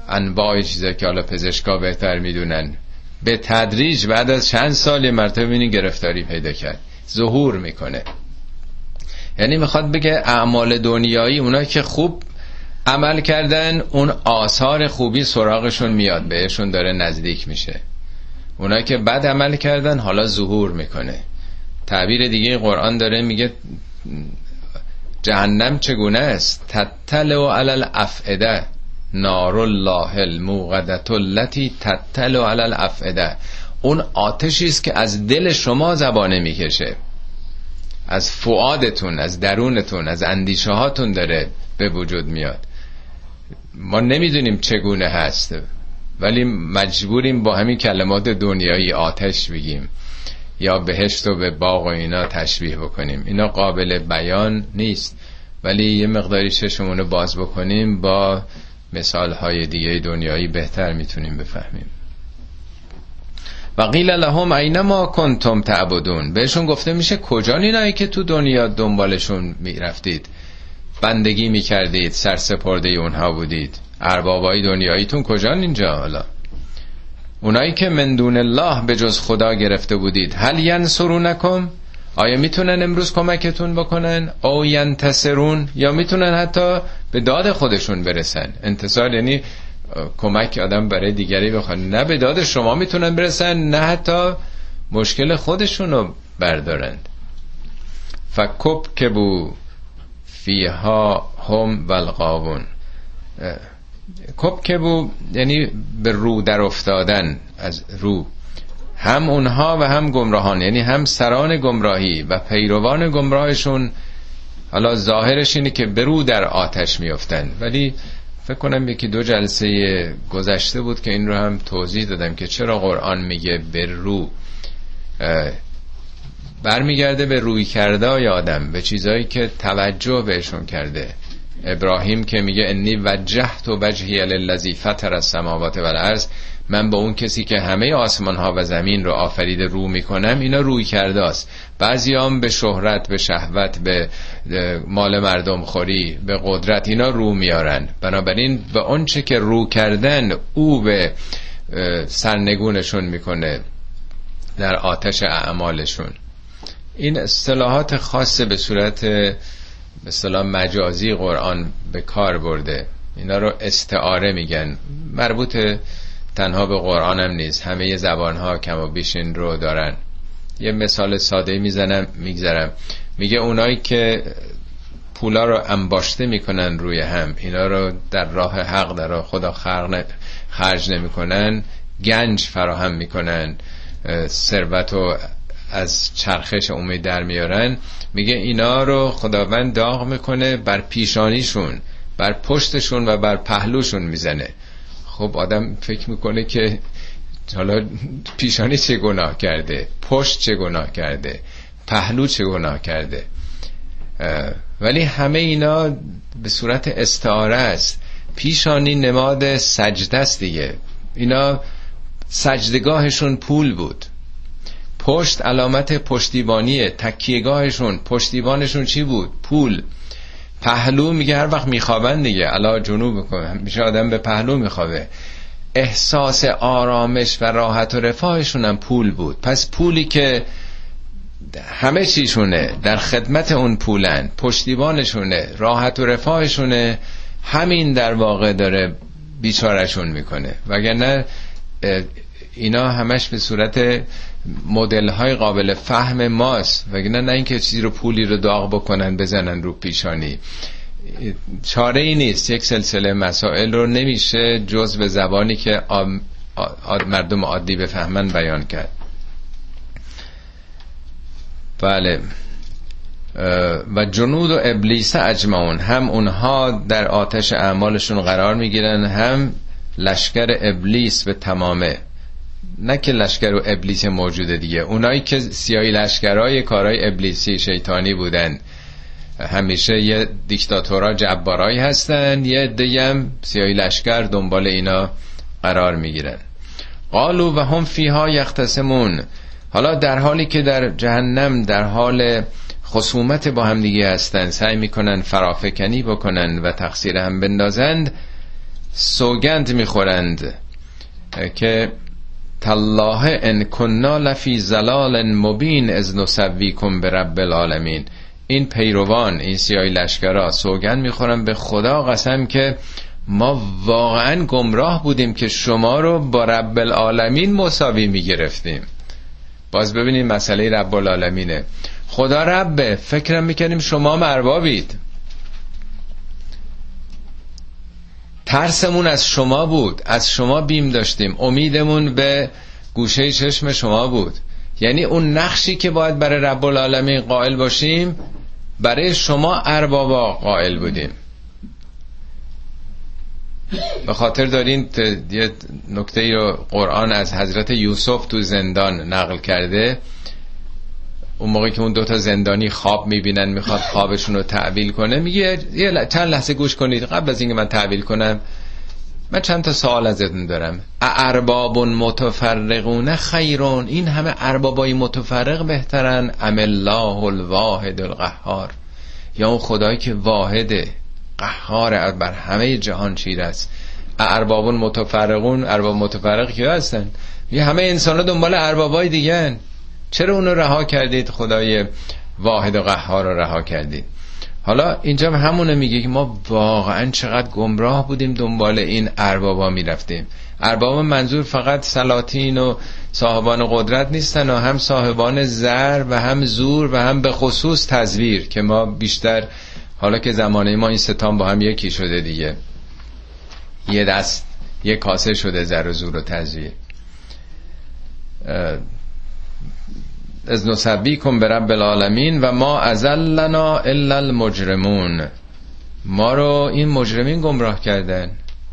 انواع چیزا که حالا پزشکا بهتر می‌دونن. به تدریج بعد از چند سال مرتبه بینی گرفتاری پیدا کرد. ظهور می‌کنه. یعنی می‌خواد بگه اعمال دنیایی اونا که خوب عمل کردن اون آثار خوبی سراغشون میاد بهشون داره نزدیک میشه. اونا که بد عمل کردن حالا ظهور می‌کنه. تعبیر دیگه قرآن داره میگه جهنم چگونه است؟ تتل و علل افعده نار الله الموقدت التي تتل علل افعده اون آتشی است که از دل شما زبانه می‌کشه. از فعادتون از درونتون از اندیشه هاتون داره به وجود میاد. ما نمی‌دونیم چگونه هست ولی مجبوریم با همین کلمات دنیایی آتش بگیم. یا بهشت و به باغ و اینا تشبیه بکنیم. اینا قابل بیان نیست. ولی یه مقداری چشمون باز بکنیم با مثال های دیگه دنیایی بهتر می‌تونیم بفهمیم. و قیل لهم اینما کنتم تعبدون. بهشون گفته میشه کجا اینایی که تو دنیا دنبالشون می‌رفتید؟ بندگی می‌کردید سرسپرده اونها بودید. اربابای دنیاییتون کجا اینجا حالا؟ اونایی که من دون الله به جز خدا گرفته بودید. هل ینصرونکم؟ آیا می‌تونن امروز کمکتون بکنن؟ او ینتصرون یا می‌تونن حتی به داد خودشون برسن؟ انتصار یعنی کمک آدم برای دیگری بخوان نه به داد شما می‌تونن برسن نه حتی مشکل خودشون رو بردارند فکب که بو فیها هم والقاون کب که بو یعنی به رو در افتادن از رو. هم اونها و هم گمراهان یعنی هم سران گمراهی و پیروان گمراهشون حالا ظاهرش اینه که برو در آتش میفتن ولی فکر کنم یکی دو جلسه گذشته بود که این رو هم توضیح دادم که چرا قرآن میگه برو برمیگرده به روی کرده آدم به چیزایی که توجه بهشون کرده. ابراهیم که میگه انی وجهت و وجهی للذی فطر السماوات والارض من با اون کسی که همه آسمان ها و زمین رو آفریده رو می‌کنم اینا روی کرده است. بعضی هم به شهرت به شهوت به مال مردم خوری به قدرت اینا رو میارن. بنابراین به آنچه که رو کردن او به سرنگونشون می‌کنه در آتش اعمالشون. این اصطلاحات خاص به صورت اصطلاح مجازی قرآن به کار برده. اینا رو استعاره میگن. مربوط تنها به قرآن هم نیست. همه زبان ها کم و بیش این رو دارن. یه مثال ساده می‌زنم میگذرم. میگه اونایی که پولا رو انباشته می‌کنن روی هم اینا رو در راه حق در راه خدا خرج نمی‌کنن. گنج فراهم می‌کنن. ثروت رو از چرخش امید در میارن میگه اینا رو خداوند داغ می‌کنه بر پیشانیشون بر پشتشون و بر پهلوشون می‌زنه. خب آدم فکر می‌کنه که حالا پیشانی چه گناه کرده پشت چه گناه کرده پهلو چه گناه کرده. ولی همه اینا به صورت استعاره است. پیشانی نماد سجده است دیگه. اینا سجدگاهشون پول بود. پشت علامت پشتیبانیه تکیهگاهشون پشتیبانشون چی بود؟ پول. پهلو میگه هر وقت میخوابن دیگه. علا جنوب میشه آدم به پهلو میخوابه. احساس آرامش و راحت و رفاهشون هم پول بود. پس پولی که همه چیشونه در خدمت اون پولن پشتیبانشونه راحت و رفاهشونه همین در واقع داره بیچارشون می‌کنه. وگرنه اینا همش به صورت مدل های قابل فهم ماست. وگرنه نه اینکه چیزی رو پولی رو داغ بکنن بزنن رو پیشانی. چاره ای نیست. یک سلسله مسائل رو نمیشه جز به زبانی که مردم عادی بفهمن بیان کرد. بله. و جنود و ابلیس اجمعون. هم اونها در آتش اعمالشون قرار می‌گیرن هم لشکر ابلیس به تمامه. نه که لشکر و ابلیس موجوده دیگه. اونایی که سیایی لشکرهای کارهای ابلیسی شیطانی بودن. همیشه یه دیکتاتورا جبارایی هستن یه دیم سیایی لشکر دنبال اینا قرار می‌گیرن. قالو و هم فیها یختصمون. حالا در حالی که در جهنم در حال خصومت با هم دیگه هستن سعی می‌کنن فرافکنی بکنن و تقصیر هم بندازند سوگند می‌خورند. که تالله ان کنا لفی زلال مبین از نسویکم به رب العالمین. این پیروان این سیای لشکرها سوگند می‌خورن به خدا قسم که ما واقعا گمراه بودیم که شما رو با رب العالمین مساوی می‌گرفتیم. باز ببینیم مسئله رب العالمینه. خدا ربه فکرم می‌کنیم شما مربابید ترسمون از شما بود از شما بیم داشتیم. امیدمون به گوشه چشم شما بود. یعنی اون نقشی که باید برای رب العالمین قائل باشیم برای شما اربابا قائل بودیم. به خاطر دارین یه نکته رو قرآن از حضرت یوسف تو زندان نقل کرده. اون موقعی که اون دوتا زندانی خواب می‌بینن می‌خواد خوابشون رو تعبیل کنه میگه یه چند لحظه گوش کنید. قبل از اینکه من تعبیل کنم من چند تا سوال ازتون دارم. ارباب متفرقون خیرون این همه اربابای متفرق بهترن. ام الله الواحد القهار. یا اون خدایی که واحده قهار بر همه جهان چیر است. ارباب متفرقون. ارباب متفرق که هستن. یه همه انسان دنبال اربابای دیگه چرا اونو رها کردید؟ خدای واحد و قهار رو رها کردید. حالا اینجا همونه میگه که ما واقعا چقدر گمراه بودیم دنبال این اربابا می‌رفتیم. ارباب منظور فقط سلاطین و صاحبان قدرت نیستن و هم صاحبان زر و هم زور و هم به خصوص تزویر که ما بیشتر حالا که زمانه ما این ستان با هم یکی شده دیگه. یه دست یه کاسه شده زر و زور و تزویر. از نصبی کن به رب العالمین و ما ازلنا الا المجرمون. ما رو این مجرمین گمراه کردن.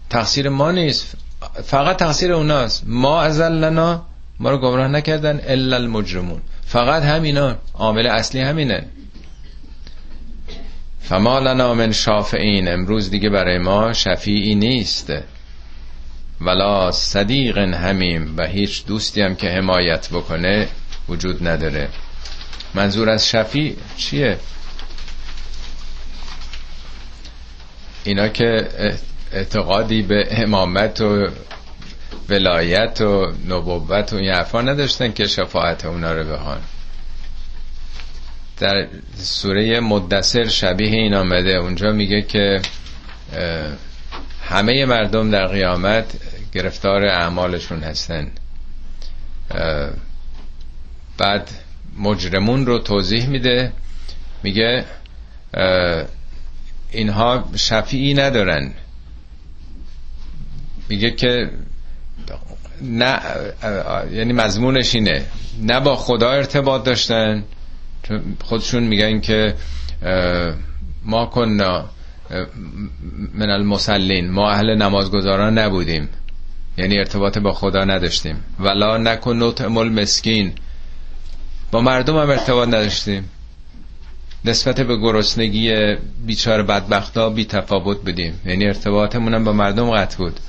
تقصیر ما نیست. فقط تقصیر اوناست. ما ازلنا ما رو گمراه نکردن الا المجرمون. فقط همینا. عامل اصلی همینه. فما لنا من شافعین. امروز دیگه برای ما شفیعی نیست. ولا صدیق همیم و هیچ دوستی هم که حمایت بکنه وجود نداره. منظور از شفی چیه؟ اینا که اعتقادی به امامت و ولایت و نبوت و این نداشتن که شفاعت اونا رو بهان در سوره مدثر شبیه این آمده. اونجا میگه که همه مردم در قیامت گرفتار اعمالشون هستن. بعد مجرمون رو توضیح میده میگه اینها شفیعی ندارن. میگه که نه یعنی مضمونش اینه. نه با خدا ارتباط داشتن. خودشون میگن که ما کنا من المسلین ما اهل نمازگزاران نبودیم. یعنی ارتباط با خدا نداشتیم. ولا نکن نطعم المسکین. با مردم هم ارتباط نداشتیم. نسبت به گرسنگی بیچار بدبختا بی تفاوت بودیم. یعنی ارتباطمون هم با مردم قطع بود.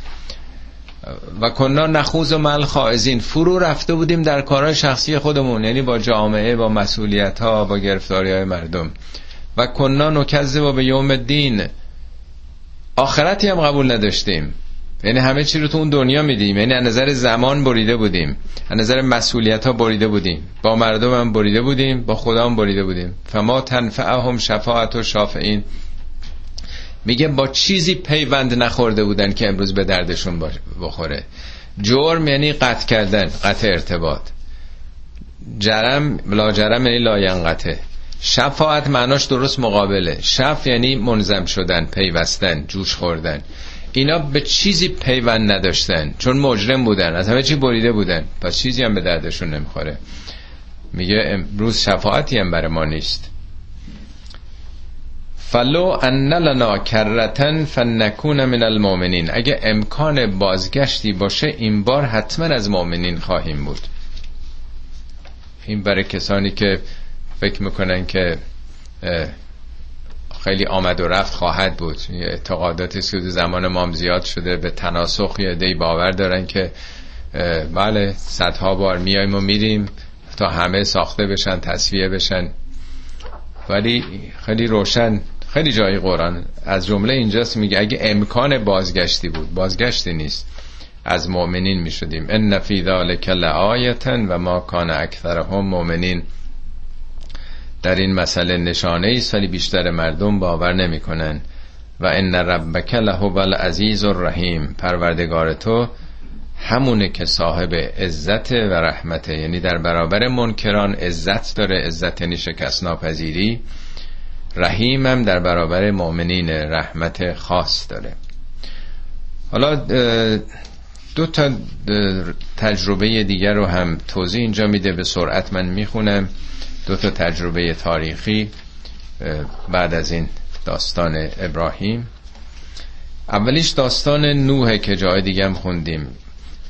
و کنا نخوز و مل خائزین. فرو رفته بودیم در کارهای شخصی خودمون. یعنی با جامعه با مسئولیت ها با گرفتاری های مردم. و کنا نکزه و به یوم الدین. آخرتی هم قبول نداشتیم. یعنی همه چی رو تو اون دنیا میدیم. یعنی از نظر زمان بریده بودیم. از نظر مسئولیت ها بریده بودیم. با مردم هم بریده بودیم. با خدا هم بریده بودیم. فما تنفعهم شفاعت و شافعین میگه با چیزی پیوند نخورده بودن که امروز به دردشون بخوره. جرم یعنی قطع کردن قطع ارتباط. جرم لا جرم یعنی لاینقطه شفاعت معناش درست مقابله. شف یعنی منظم شدن پیوستن جوش خوردن. اینا به چیزی پیوند نداشتن. چون مجرم بودن. از همه چی بریده بودن. پس چیزی هم به دردشون نمی‌خوره. میگه امروز شفاعتی هم برای ما نیست. فلو ان لنا کرتن فنکون من المؤمنین اگه امکان بازگشتی باشه این بار حتما از مؤمنین خواهیم بود. این برای کسانی که فکر می‌کنن که خیلی آمد و رفت خواهد بود. اعتقاداتی که زمان مام زیاد شده. به تناسخ یه دی باور دارن که بله صدها بار میایم و میریم تا همه ساخته بشن تصویه بشن. ولی خیلی روشن خیلی جای قرآن. از جمله اینجاست میگه اگه امکان بازگشتی بود بازگشتی نیست. از مؤمنین می‌شدیم. ان فی ذلک لآیه و ما کان اکثرهم مؤمنین. در این مسئله نشانه است ولی بیشتر مردم باور نمی‌کنن و ان ربک لهو العزیز الرحیم. پروردگار تو همونه که صاحب عزت و رحمته. یعنی در برابر منکران عزت داره عزت یعنی شکست ناپذیری رحیمم در برابر مؤمنین رحمت خاص داره. حالا دو تا تجربه دیگر رو هم توضیح اینجا میده به سرعت من می‌خونم. دو تا تجربه تاریخی بعد از این داستان ابراهیم. اولیش داستان نوح که جای دیگه هم خوندیم.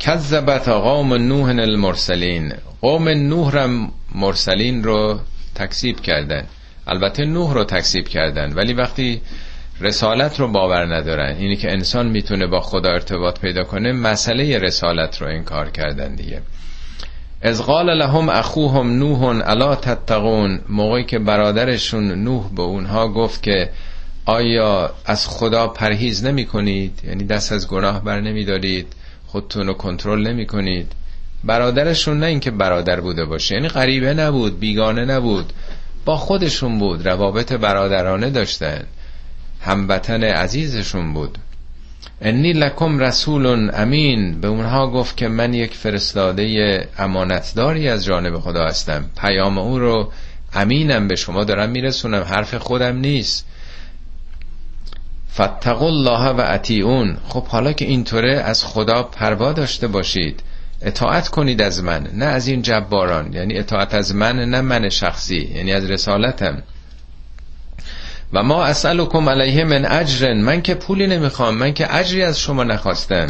کذبت قوم نوح المرسلین. قوم نوح را مرسلین رو تکسیب کردن. البته نوح رو تکسیب کردن ولی وقتی رسالت رو باور ندارن اینی که انسان می‌تونه با خدا ارتباط پیدا کنه مسئله رسالت رو انکار کردن دیگه. از قال لهم اخوهم نوح الا تتقون؟ موقعی که برادرشون نوح به اونها گفت که آیا از خدا پرهیز نمی کنید یعنی دست از گناه بر نمی دارید خودتون رو کنترل نمی کنید برادرشون نه اینکه برادر بوده باشه یعنی غریبه نبود بیگانه نبود با خودشون بود روابط برادرانه داشتن هموطن عزیزشون بود. انی لکم رسول امین. به اونها گفت که من یک فرستاده امانتداری از جانب خدا هستم. پیام او رو امینم به شما دارم میرسونم. حرف خودم نیست. فتقوا الله و اطیعون. خب حالا که اینطوره از خدا پروا داشته باشید. اطاعت کنید از من نه از این جباران. یعنی اطاعت از من نه من شخصی یعنی از رسالتم. و ما اسألکم علیه من اجر من که پولی نمی‌خوام من که اجری از شما نخواستم.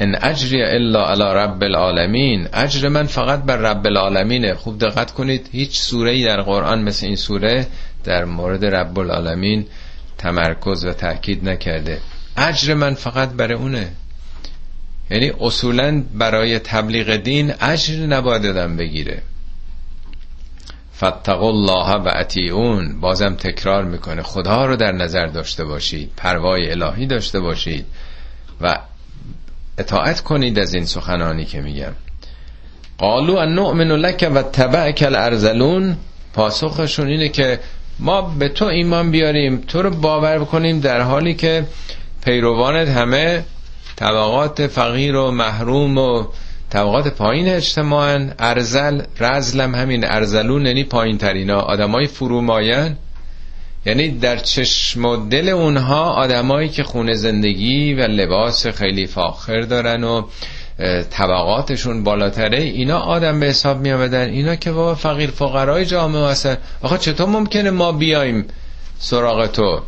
ان اجری الا علی رب العالمین اجر من فقط بر رب العالمینه. خوب دقت کنید هیچ سوره در قرآن مثل این سوره در مورد رب العالمین تمرکز و تاکید نکرده. اجر من فقط برای اونه. یعنی اصولا برای تبلیغ دین اجر نباید دادن بگیره. فتقوا الله و اطیعون. بازم تکرار می‌کنه. خدا رو در نظر داشته باشید. پروای الهی داشته باشید. و اطاعت کنید از این سخنانی که میگم قالو ان نؤمن لک و تبعک الارذلون. پاسخشون اینه که ما به تو ایمان بیاریم. تو رو باور بکنیم در حالی که پیروانت همه طبقات فقیر و محروم و طبقات پایین اجتماعا ارزل رزلم همین ارزلون یعنی پایین ترینا آدمای فروماین یعنی در چشم و دل اونها آدمایی که خونه زندگی و لباس خیلی فاخر دارن و طبقاتشون بالاتره. اینا آدم به حساب می آمدن اینا که بابا فقیر فقرای جامعه هستن. آخه چطور ممکنه ما بیایم سراغ تو؟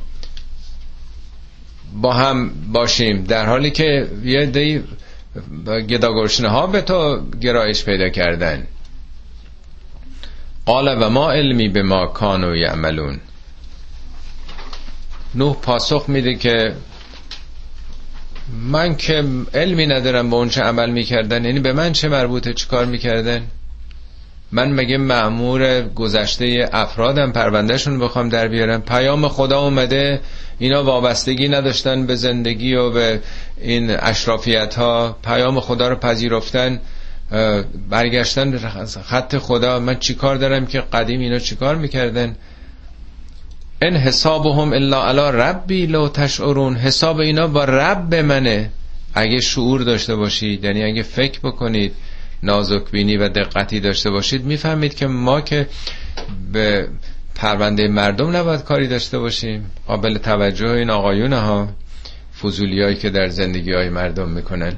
با هم باشیم. در حالی که یه دی گداگرشنه ها به تو گرایش پیدا کردن. قال و ما علمی به ما کانو یعملون. نوح پاسخ میده که من که علمی ندارم به اون چه عمل می‌کردن یعنی به من چه مربوطه چه کار می‌کردن؟ من مگه معمور گذشته افرادم پروندهشون بخوام در بیارم؟ پیام خدا اومده اینا وابستگی نداشتن به زندگی و به این اشرافیت ها پیام خدا رو پذیرفتن برگشتن خط خدا. من چیکار دارم که قدیم اینا چیکار می‌کردن؟ ان حسابهم الا علی ربی لو تشعرون. حساب اینا با رب منه. اگه شعور داشته باشید یعنی اگه فکر بکنید. نازک بینی و دقتی داشته باشید می‌فهمید که ما که به پرونده مردم نباید کاری داشته باشیم. قابل توجه این آقایون ها فضولی که در زندگی های مردم می‌کنن.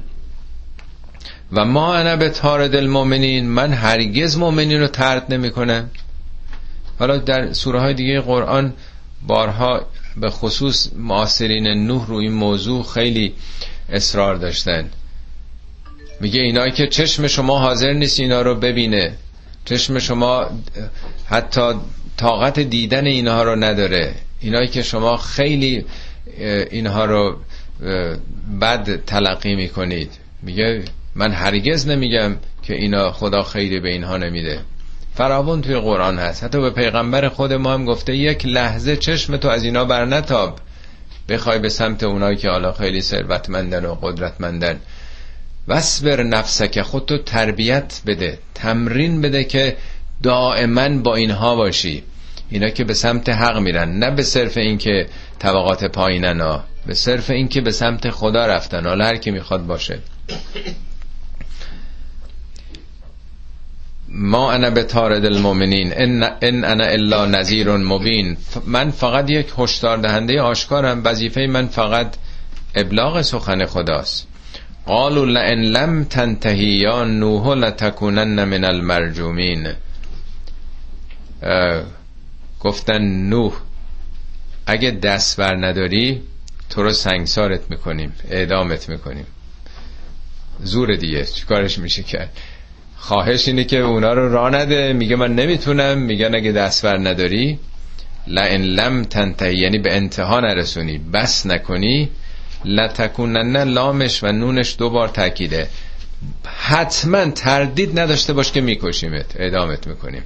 و ما انا به تارد المؤمنین من هرگز مؤمنین رو ترد نمی‌کنم. حالا در سوره های دیگه قرآن بارها به خصوص معاصرین نوح رو این موضوع خیلی اصرار داشتن. میگه اینایی که چشم شما حاضر نیست اینا رو ببینه. چشم شما حتی طاقت دیدن اینها رو نداره. اینایی که شما خیلی اینها رو بد تلقی می‌کنید. میگه من هرگز نمیگم که اینا خدا خیری به اینها نمیده. فراون توی قرآن هست. حتی به پیغمبر خود ما هم گفته یک لحظه چشم تو از اینا بر نتاب بخوای به سمت اونایی که حالا خیلی ثروتمندن و قدرتمندن. وصبر نفسک خودتو تربیت بده تمرین بده که دائما با اینها باشی. اینا که به سمت حق میرن نه به صرف اینکه طبقات پایینن ها به صرف اینکه به سمت خدا رفتن حالا هر کی می‌خواد باشه. ما انا به تارد المؤمنین ان, ان انا الا نذیر مبین. من فقط یک هشدار دهنده آشکارم وظیفه من فقط ابلاغ سخن خداست. قالوا لئن لم تنتهی یا نوح لتکونن من المرجومین گفتن نوح اگه دست بر نداری تو رو سنگسارت می‌کنیم اعدامت می‌کنیم. زور دیگه چیکارش میشه کرد؟ خواهش اینه که اونا رو را نده میگه من نمی‌تونم میگن اگه دست بر نداری لئن لم تنتهی یعنی به انتها نرسونی بس نکنی لتکونن لامش و نونش دوبار تاکیده حتما تردید نداشته باش که میکشیمت. اعدامت می‌کنیم.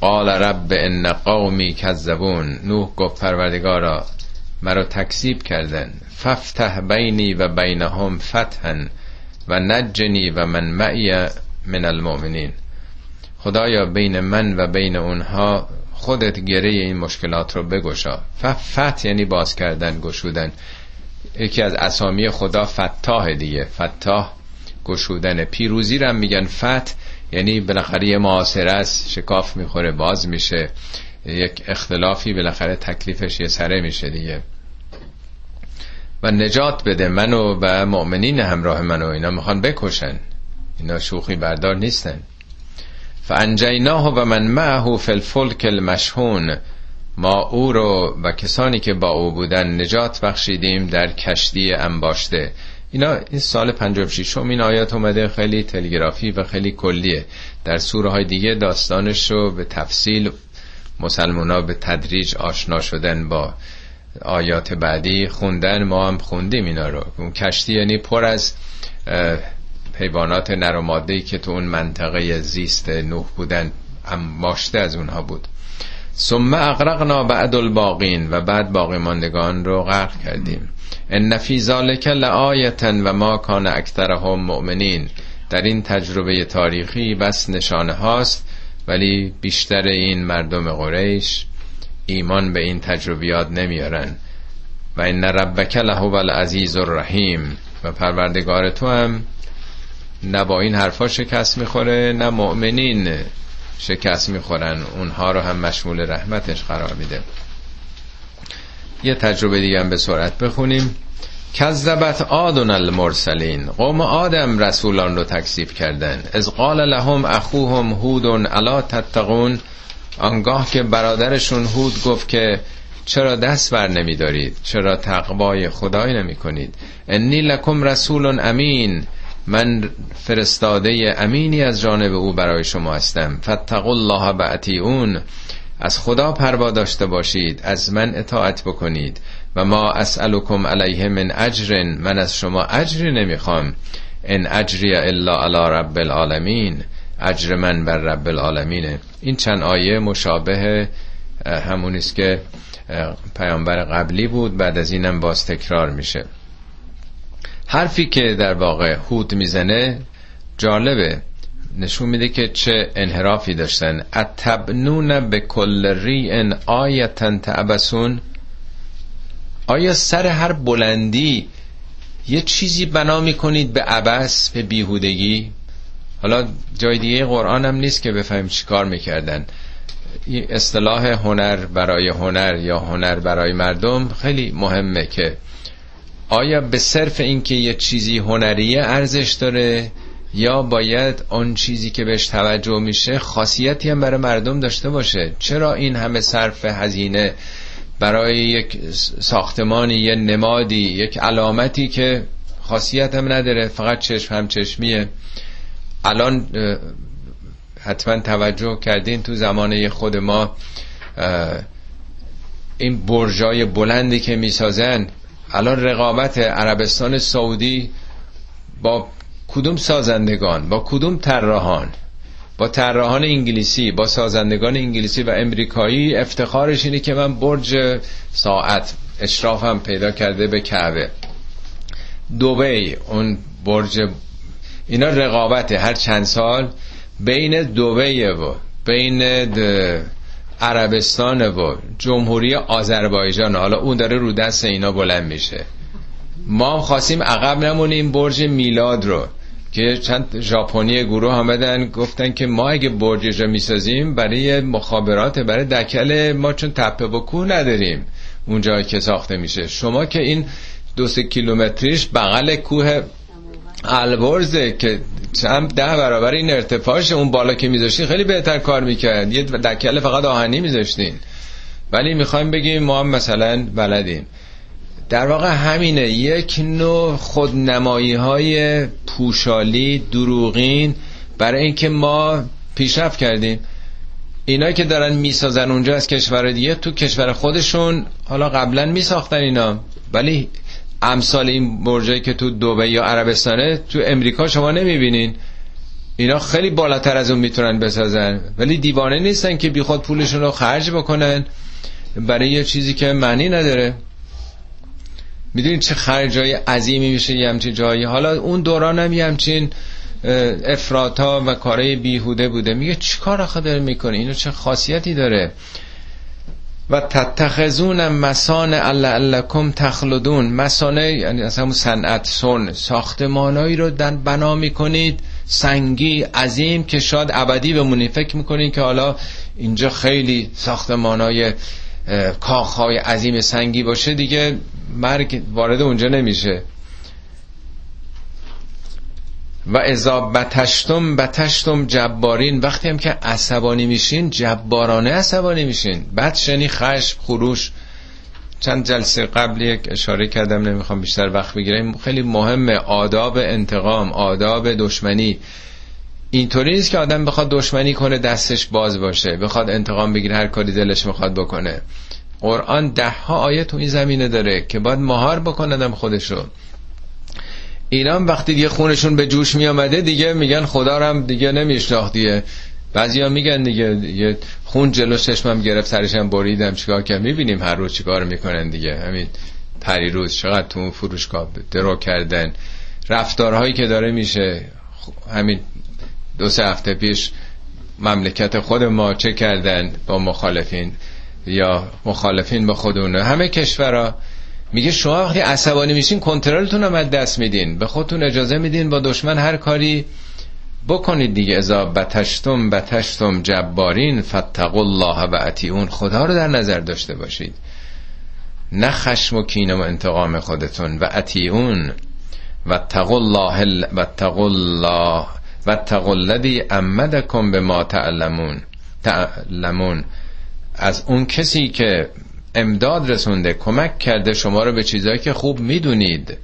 قال رب ان قومی کذبون. نوح گفت پروردگارا مرا تکذیب کردن. ففتح بینی و بینهم فتحا و نجنی و من معی من المؤمنین. خدایا بین من و بین اونها خودت گره این مشکلات رو بگشا. فت یعنی باز کردن گشودن. یکی از اسامی خدا فتاه دیگه. فتاه گشودن. پیروزی رو میگن فت. یعنی بالاخره یه معاصره است. شکاف می‌خوره باز میشه. یک اختلافی بالاخره تکلیفش یه سره میشه دیگه. و نجات بده منو و مؤمنین همراه منو. اینا می‌خوان بکشن. اینا شوخی بردار نیستن. فانجیناه و من معه فی الفلک المشهون ما او رو و کسانی که با او بودن نجات بخشیدیم در کشتی انباشته. اینا این سال 56 این آیات اومده خیلی تلگرافی و خیلی کلیه. در سوره های دیگه داستانش رو به تفصیل مسلمان به تدریج آشنا شدن با آیات بعدی خوندن. ما هم خوندیم اینا رو. اون کشتی یعنی پر از حیوانات نر و که تو اون منطقه زیست نوح بودن ماشته از اونها بود. ثم اغرقنا بعد الباقین و بعد باقی ماندگان رو غرق کردیم. ان فی ذالک لآیتا و ما کان اکثرهم مؤمنین. در این تجربه تاریخی بس نشانه هاست ولی بیشتر این مردم قریش ایمان به این تجربیات نمیارن. و این ربک لهو العزیز الرحیم. و پروردگار تو هم نه با این حرفا شکست می‌خوره نه مؤمنین شکست می‌خورن. اونها رو هم مشمول رحمتش قرار میده. یه تجربه دیگه هم به سرعت بخونیم. کذبت آدون المرسلین. قوم آدم رسولان رو تکذیب کردن. از قال لهم اخوهم هودون الا تتقون. آنگاه که برادرشون هود گفت که چرا دست بر نمی دارید چرا تقوای خدای نمی کنید انی لکم رسول امین. من فرستاده امینی از جانب او برای شما هستم. فتقوا الله اون از خدا پروا داشته باشید از من اطاعت بکنید. و ما اسألكم علیه من اجر من از شما اجری نمی‌خوام. ان اجری الا علی رب العالمین. اجر من بر رب العالمینه. این چند آیه مشابه همون است که پیامبر قبلی بود بعد از اینم باز تکرار میشه. حرفی که در واقع هود می‌زنه جالبه. نشون میده که چه انحرافی داشتن. اتبنون به کل ریئن آیتن تعبسون آیا سر هر بلندی یه چیزی بنا می‌کنید به عبس به بیهودگی؟ حالا جای دیگه قرآن هم نیست که بفهمیم چی کار می‌کردن. اصطلاح هنر برای هنر یا هنر برای مردم خیلی مهمه که آیا به صرف اینکه یه چیزی هنریه ارزش داره یا باید آن چیزی که بهش توجه میشه خاصیتی هم برای مردم داشته باشه؟ چرا این همه صرف هزینه برای یک ساختمانی یه نمادی یک علامتی که خاصیت هم نداره فقط چشم هم چشمیه؟ الان حتما توجه کردین تو زمانه خود ما این برجای بلندی که می‌سازن الان رقابت عربستان سعودی با کدوم سازندگان؟ با کدوم طراحان؟ با طراحان انگلیسی با سازندگان انگلیسی و امریکایی افتخارش اینه که من برج ساعت اشرافم پیدا کرده به کعبه. دوبی اون برج اینا رقابته هر چند سال. بین دوبی و بین عربستان و جمهوری آذربایجان. حالا اون داره رو دست اینا بلند میشه. ما خواستیم عقب نمونیم برج میلاد رو که چند ژاپنی گروه آمدن گفتن که ما اگه برج را می‌سازیم برای مخابرات برای دکل ما چون تپه و کوه نداریم اونجا که ساخته میشه. شما که این دو سه کیلومتریش بغل کوه البرزه که چند ده برابر این ارتفاعش اون بالا که میذاشتین خیلی بهتر کار می‌کرد یه دکل فقط آهنی میذاشتین. ولی می‌خوایم بگیم ما هم مثلا بلدیم. در واقع همینه. یک نوع خودنمایی های پوشالی دروغین برای اینکه ما پیشرفت کردیم. اینا که دارن می‌سازن اونجا از کشور دیگه تو کشور خودشون حالا قبلا میساختن اینا. ولی امثال این برجایی که تو دوبه یا عربستانه تو امریکا شما نمی‌بینین. اینا خیلی بالاتر از اون می‌تونن بسازن. ولی دیوانه نیستن که بیخود پولشون رو خرج بکنن. برای یه چیزی که معنی نداره. می‌دونید چه خرجای عظیمی میشه یه همچین جایی. حالا اون دوران هم یه همچین افراتا و کارهای بیهوده بوده. میگه چی کار آخه داره می‌کنه؟ اینو چه خاصیتی داره؟ و تتخذون مسان لعلکم تخلدون. مسانه یعنی از همون صنعت سن ساختمانایی رو در بنا می‌کنید. سنگی عظیم که شاید ابدی بمونید. فکر می‌کنید که حالا اینجا خیلی ساختمانای کاخهای عظیم سنگی باشه دیگه مرگ وارد اونجا نمیشه. و ازا بتشتم بتشتم جبارین. وقتی هم که عصبانی میشین جبارانه عصبانی میشین. بدشنی خشم خروش. چند جلسه قبل یک اشاره کردم نمی‌خوام بیشتر وقت بگیرم. خیلی مهمه. آداب انتقام آداب دشمنی. اینطوری نیست که آدم بخواد دشمنی کنه دستش باز باشه. بخواد انتقام بگیره هر کاری دلش می‌خواد بکنه. قرآن ده ها آیه تو این زمینه داره که باید مهار بکنه خودشو. اینا وقتی دیگه خونشون به جوش می آمده دیگه میگن خدا رو هم دیگه نمیشناخت دیگه. بعضی میگن دیگه, دیگه خون جلو چشمم گرفت سرشم بریدم. چیکار که می‌بینیم هر روز چیکار می‌کنن دیگه. همین روز چقدر تو اون فروشگاه درو کردن. رفتارهایی که داره میشه. همین دو سه هفته پیش مملکت خود ما چه کردن با مخالفین؟ یا مخالفین با خودونه همه کشورها میگه شما وقتی عصبانی میشین کنترلتون هم از دست میدین. به خودتون اجازه میدین با دشمن هر کاری بکنید دیگه. ازا بتشتم بتشتم جبارین فتقوا الله و اطیعون. خدا رو در نظر داشته باشید. نه خشم و کینه و انتقام خودتون. و اطیعون. و تقوا الله و تقوا الله. و تقوا الذی امدکم به ما تعلمون. تعلمون. از اون کسی که امداد رسونده کمک کرده شما رو به چیزایی که خوب می‌دونید.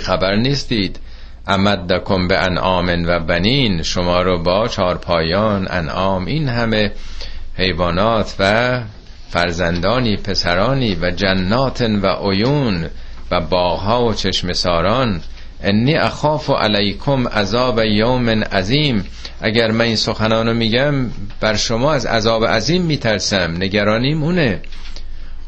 خبر نیستید. امدکم به انعام و بنین. شما رو با چارپایان انعام این همه حیوانات و فرزندانی پسرانی و جنات و عیون و باغها و چشم ساران انی اخاف علیکم عذاب یوم عظیم. اگر من این سخنانو میگم بر شما از عذاب عظیم میترسم. نگرانیم اونه.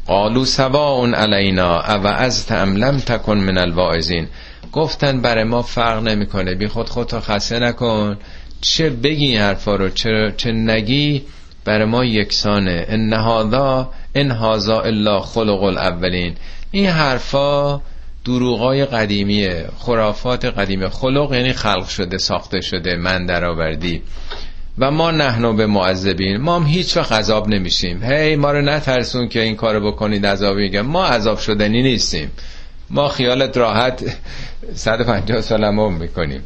قالو سواء علینا او از ام لم تکن من الواعظین. گفتن برای ما فرق نمی‌کنه. بی خود خودتو خسته نکن. چه بگی این حرفا رو؟ چه, چه نگی؟ برای ما یکسانه. ان هذا ان هذا الا خلق الاولین. این حرفا دروغای قدیمیه خرافات قدیمه خلق یعنی خلق شده ساخته شده من درآوردی. و ما نحنو به معذبین. ما هم هیچ وقت عذاب نمیشیم. هی ما رو نترسون که این کارو بکنید عذاب میگم. ما عذاب شدنی نیستیم. ما خیالت راحت 150 سال هم می‌کنیم.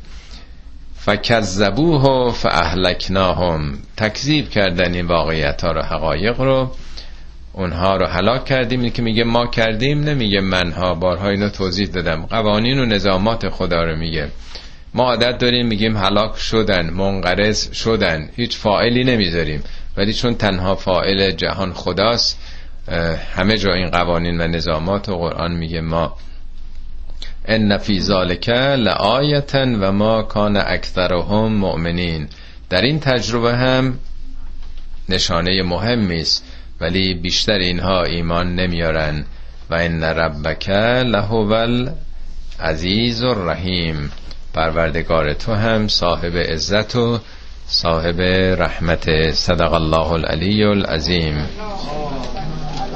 فکذبوه فاهلکناهم. تکذیب کردن این واقعیت ها رو حقایق رو. اونها رو هلاک کردیم. این که میگه ما کردیم نمیگه منها. بارها اینو توضیح دادم. قوانین و نظامات خدا رو میگه. ما عادت داریم میگیم هلاک شدن منقرض شدن. هیچ فاعلی نمی‌ذاریم. ولی چون تنها فاعل جهان خداست همه جا این قوانین و نظامات و قرآن میگه ما ان فی ذالک لآیتا و ما کان اکثرهم مؤمنین. در این تجربه هم نشانه مهمی است. ولی بیشتر اینها ایمان نمیارن و ان ربک لهو عزیز و رحیم پروردگار تو هم صاحب عزت و صاحب رحمت. صدق الله العلی العظیم.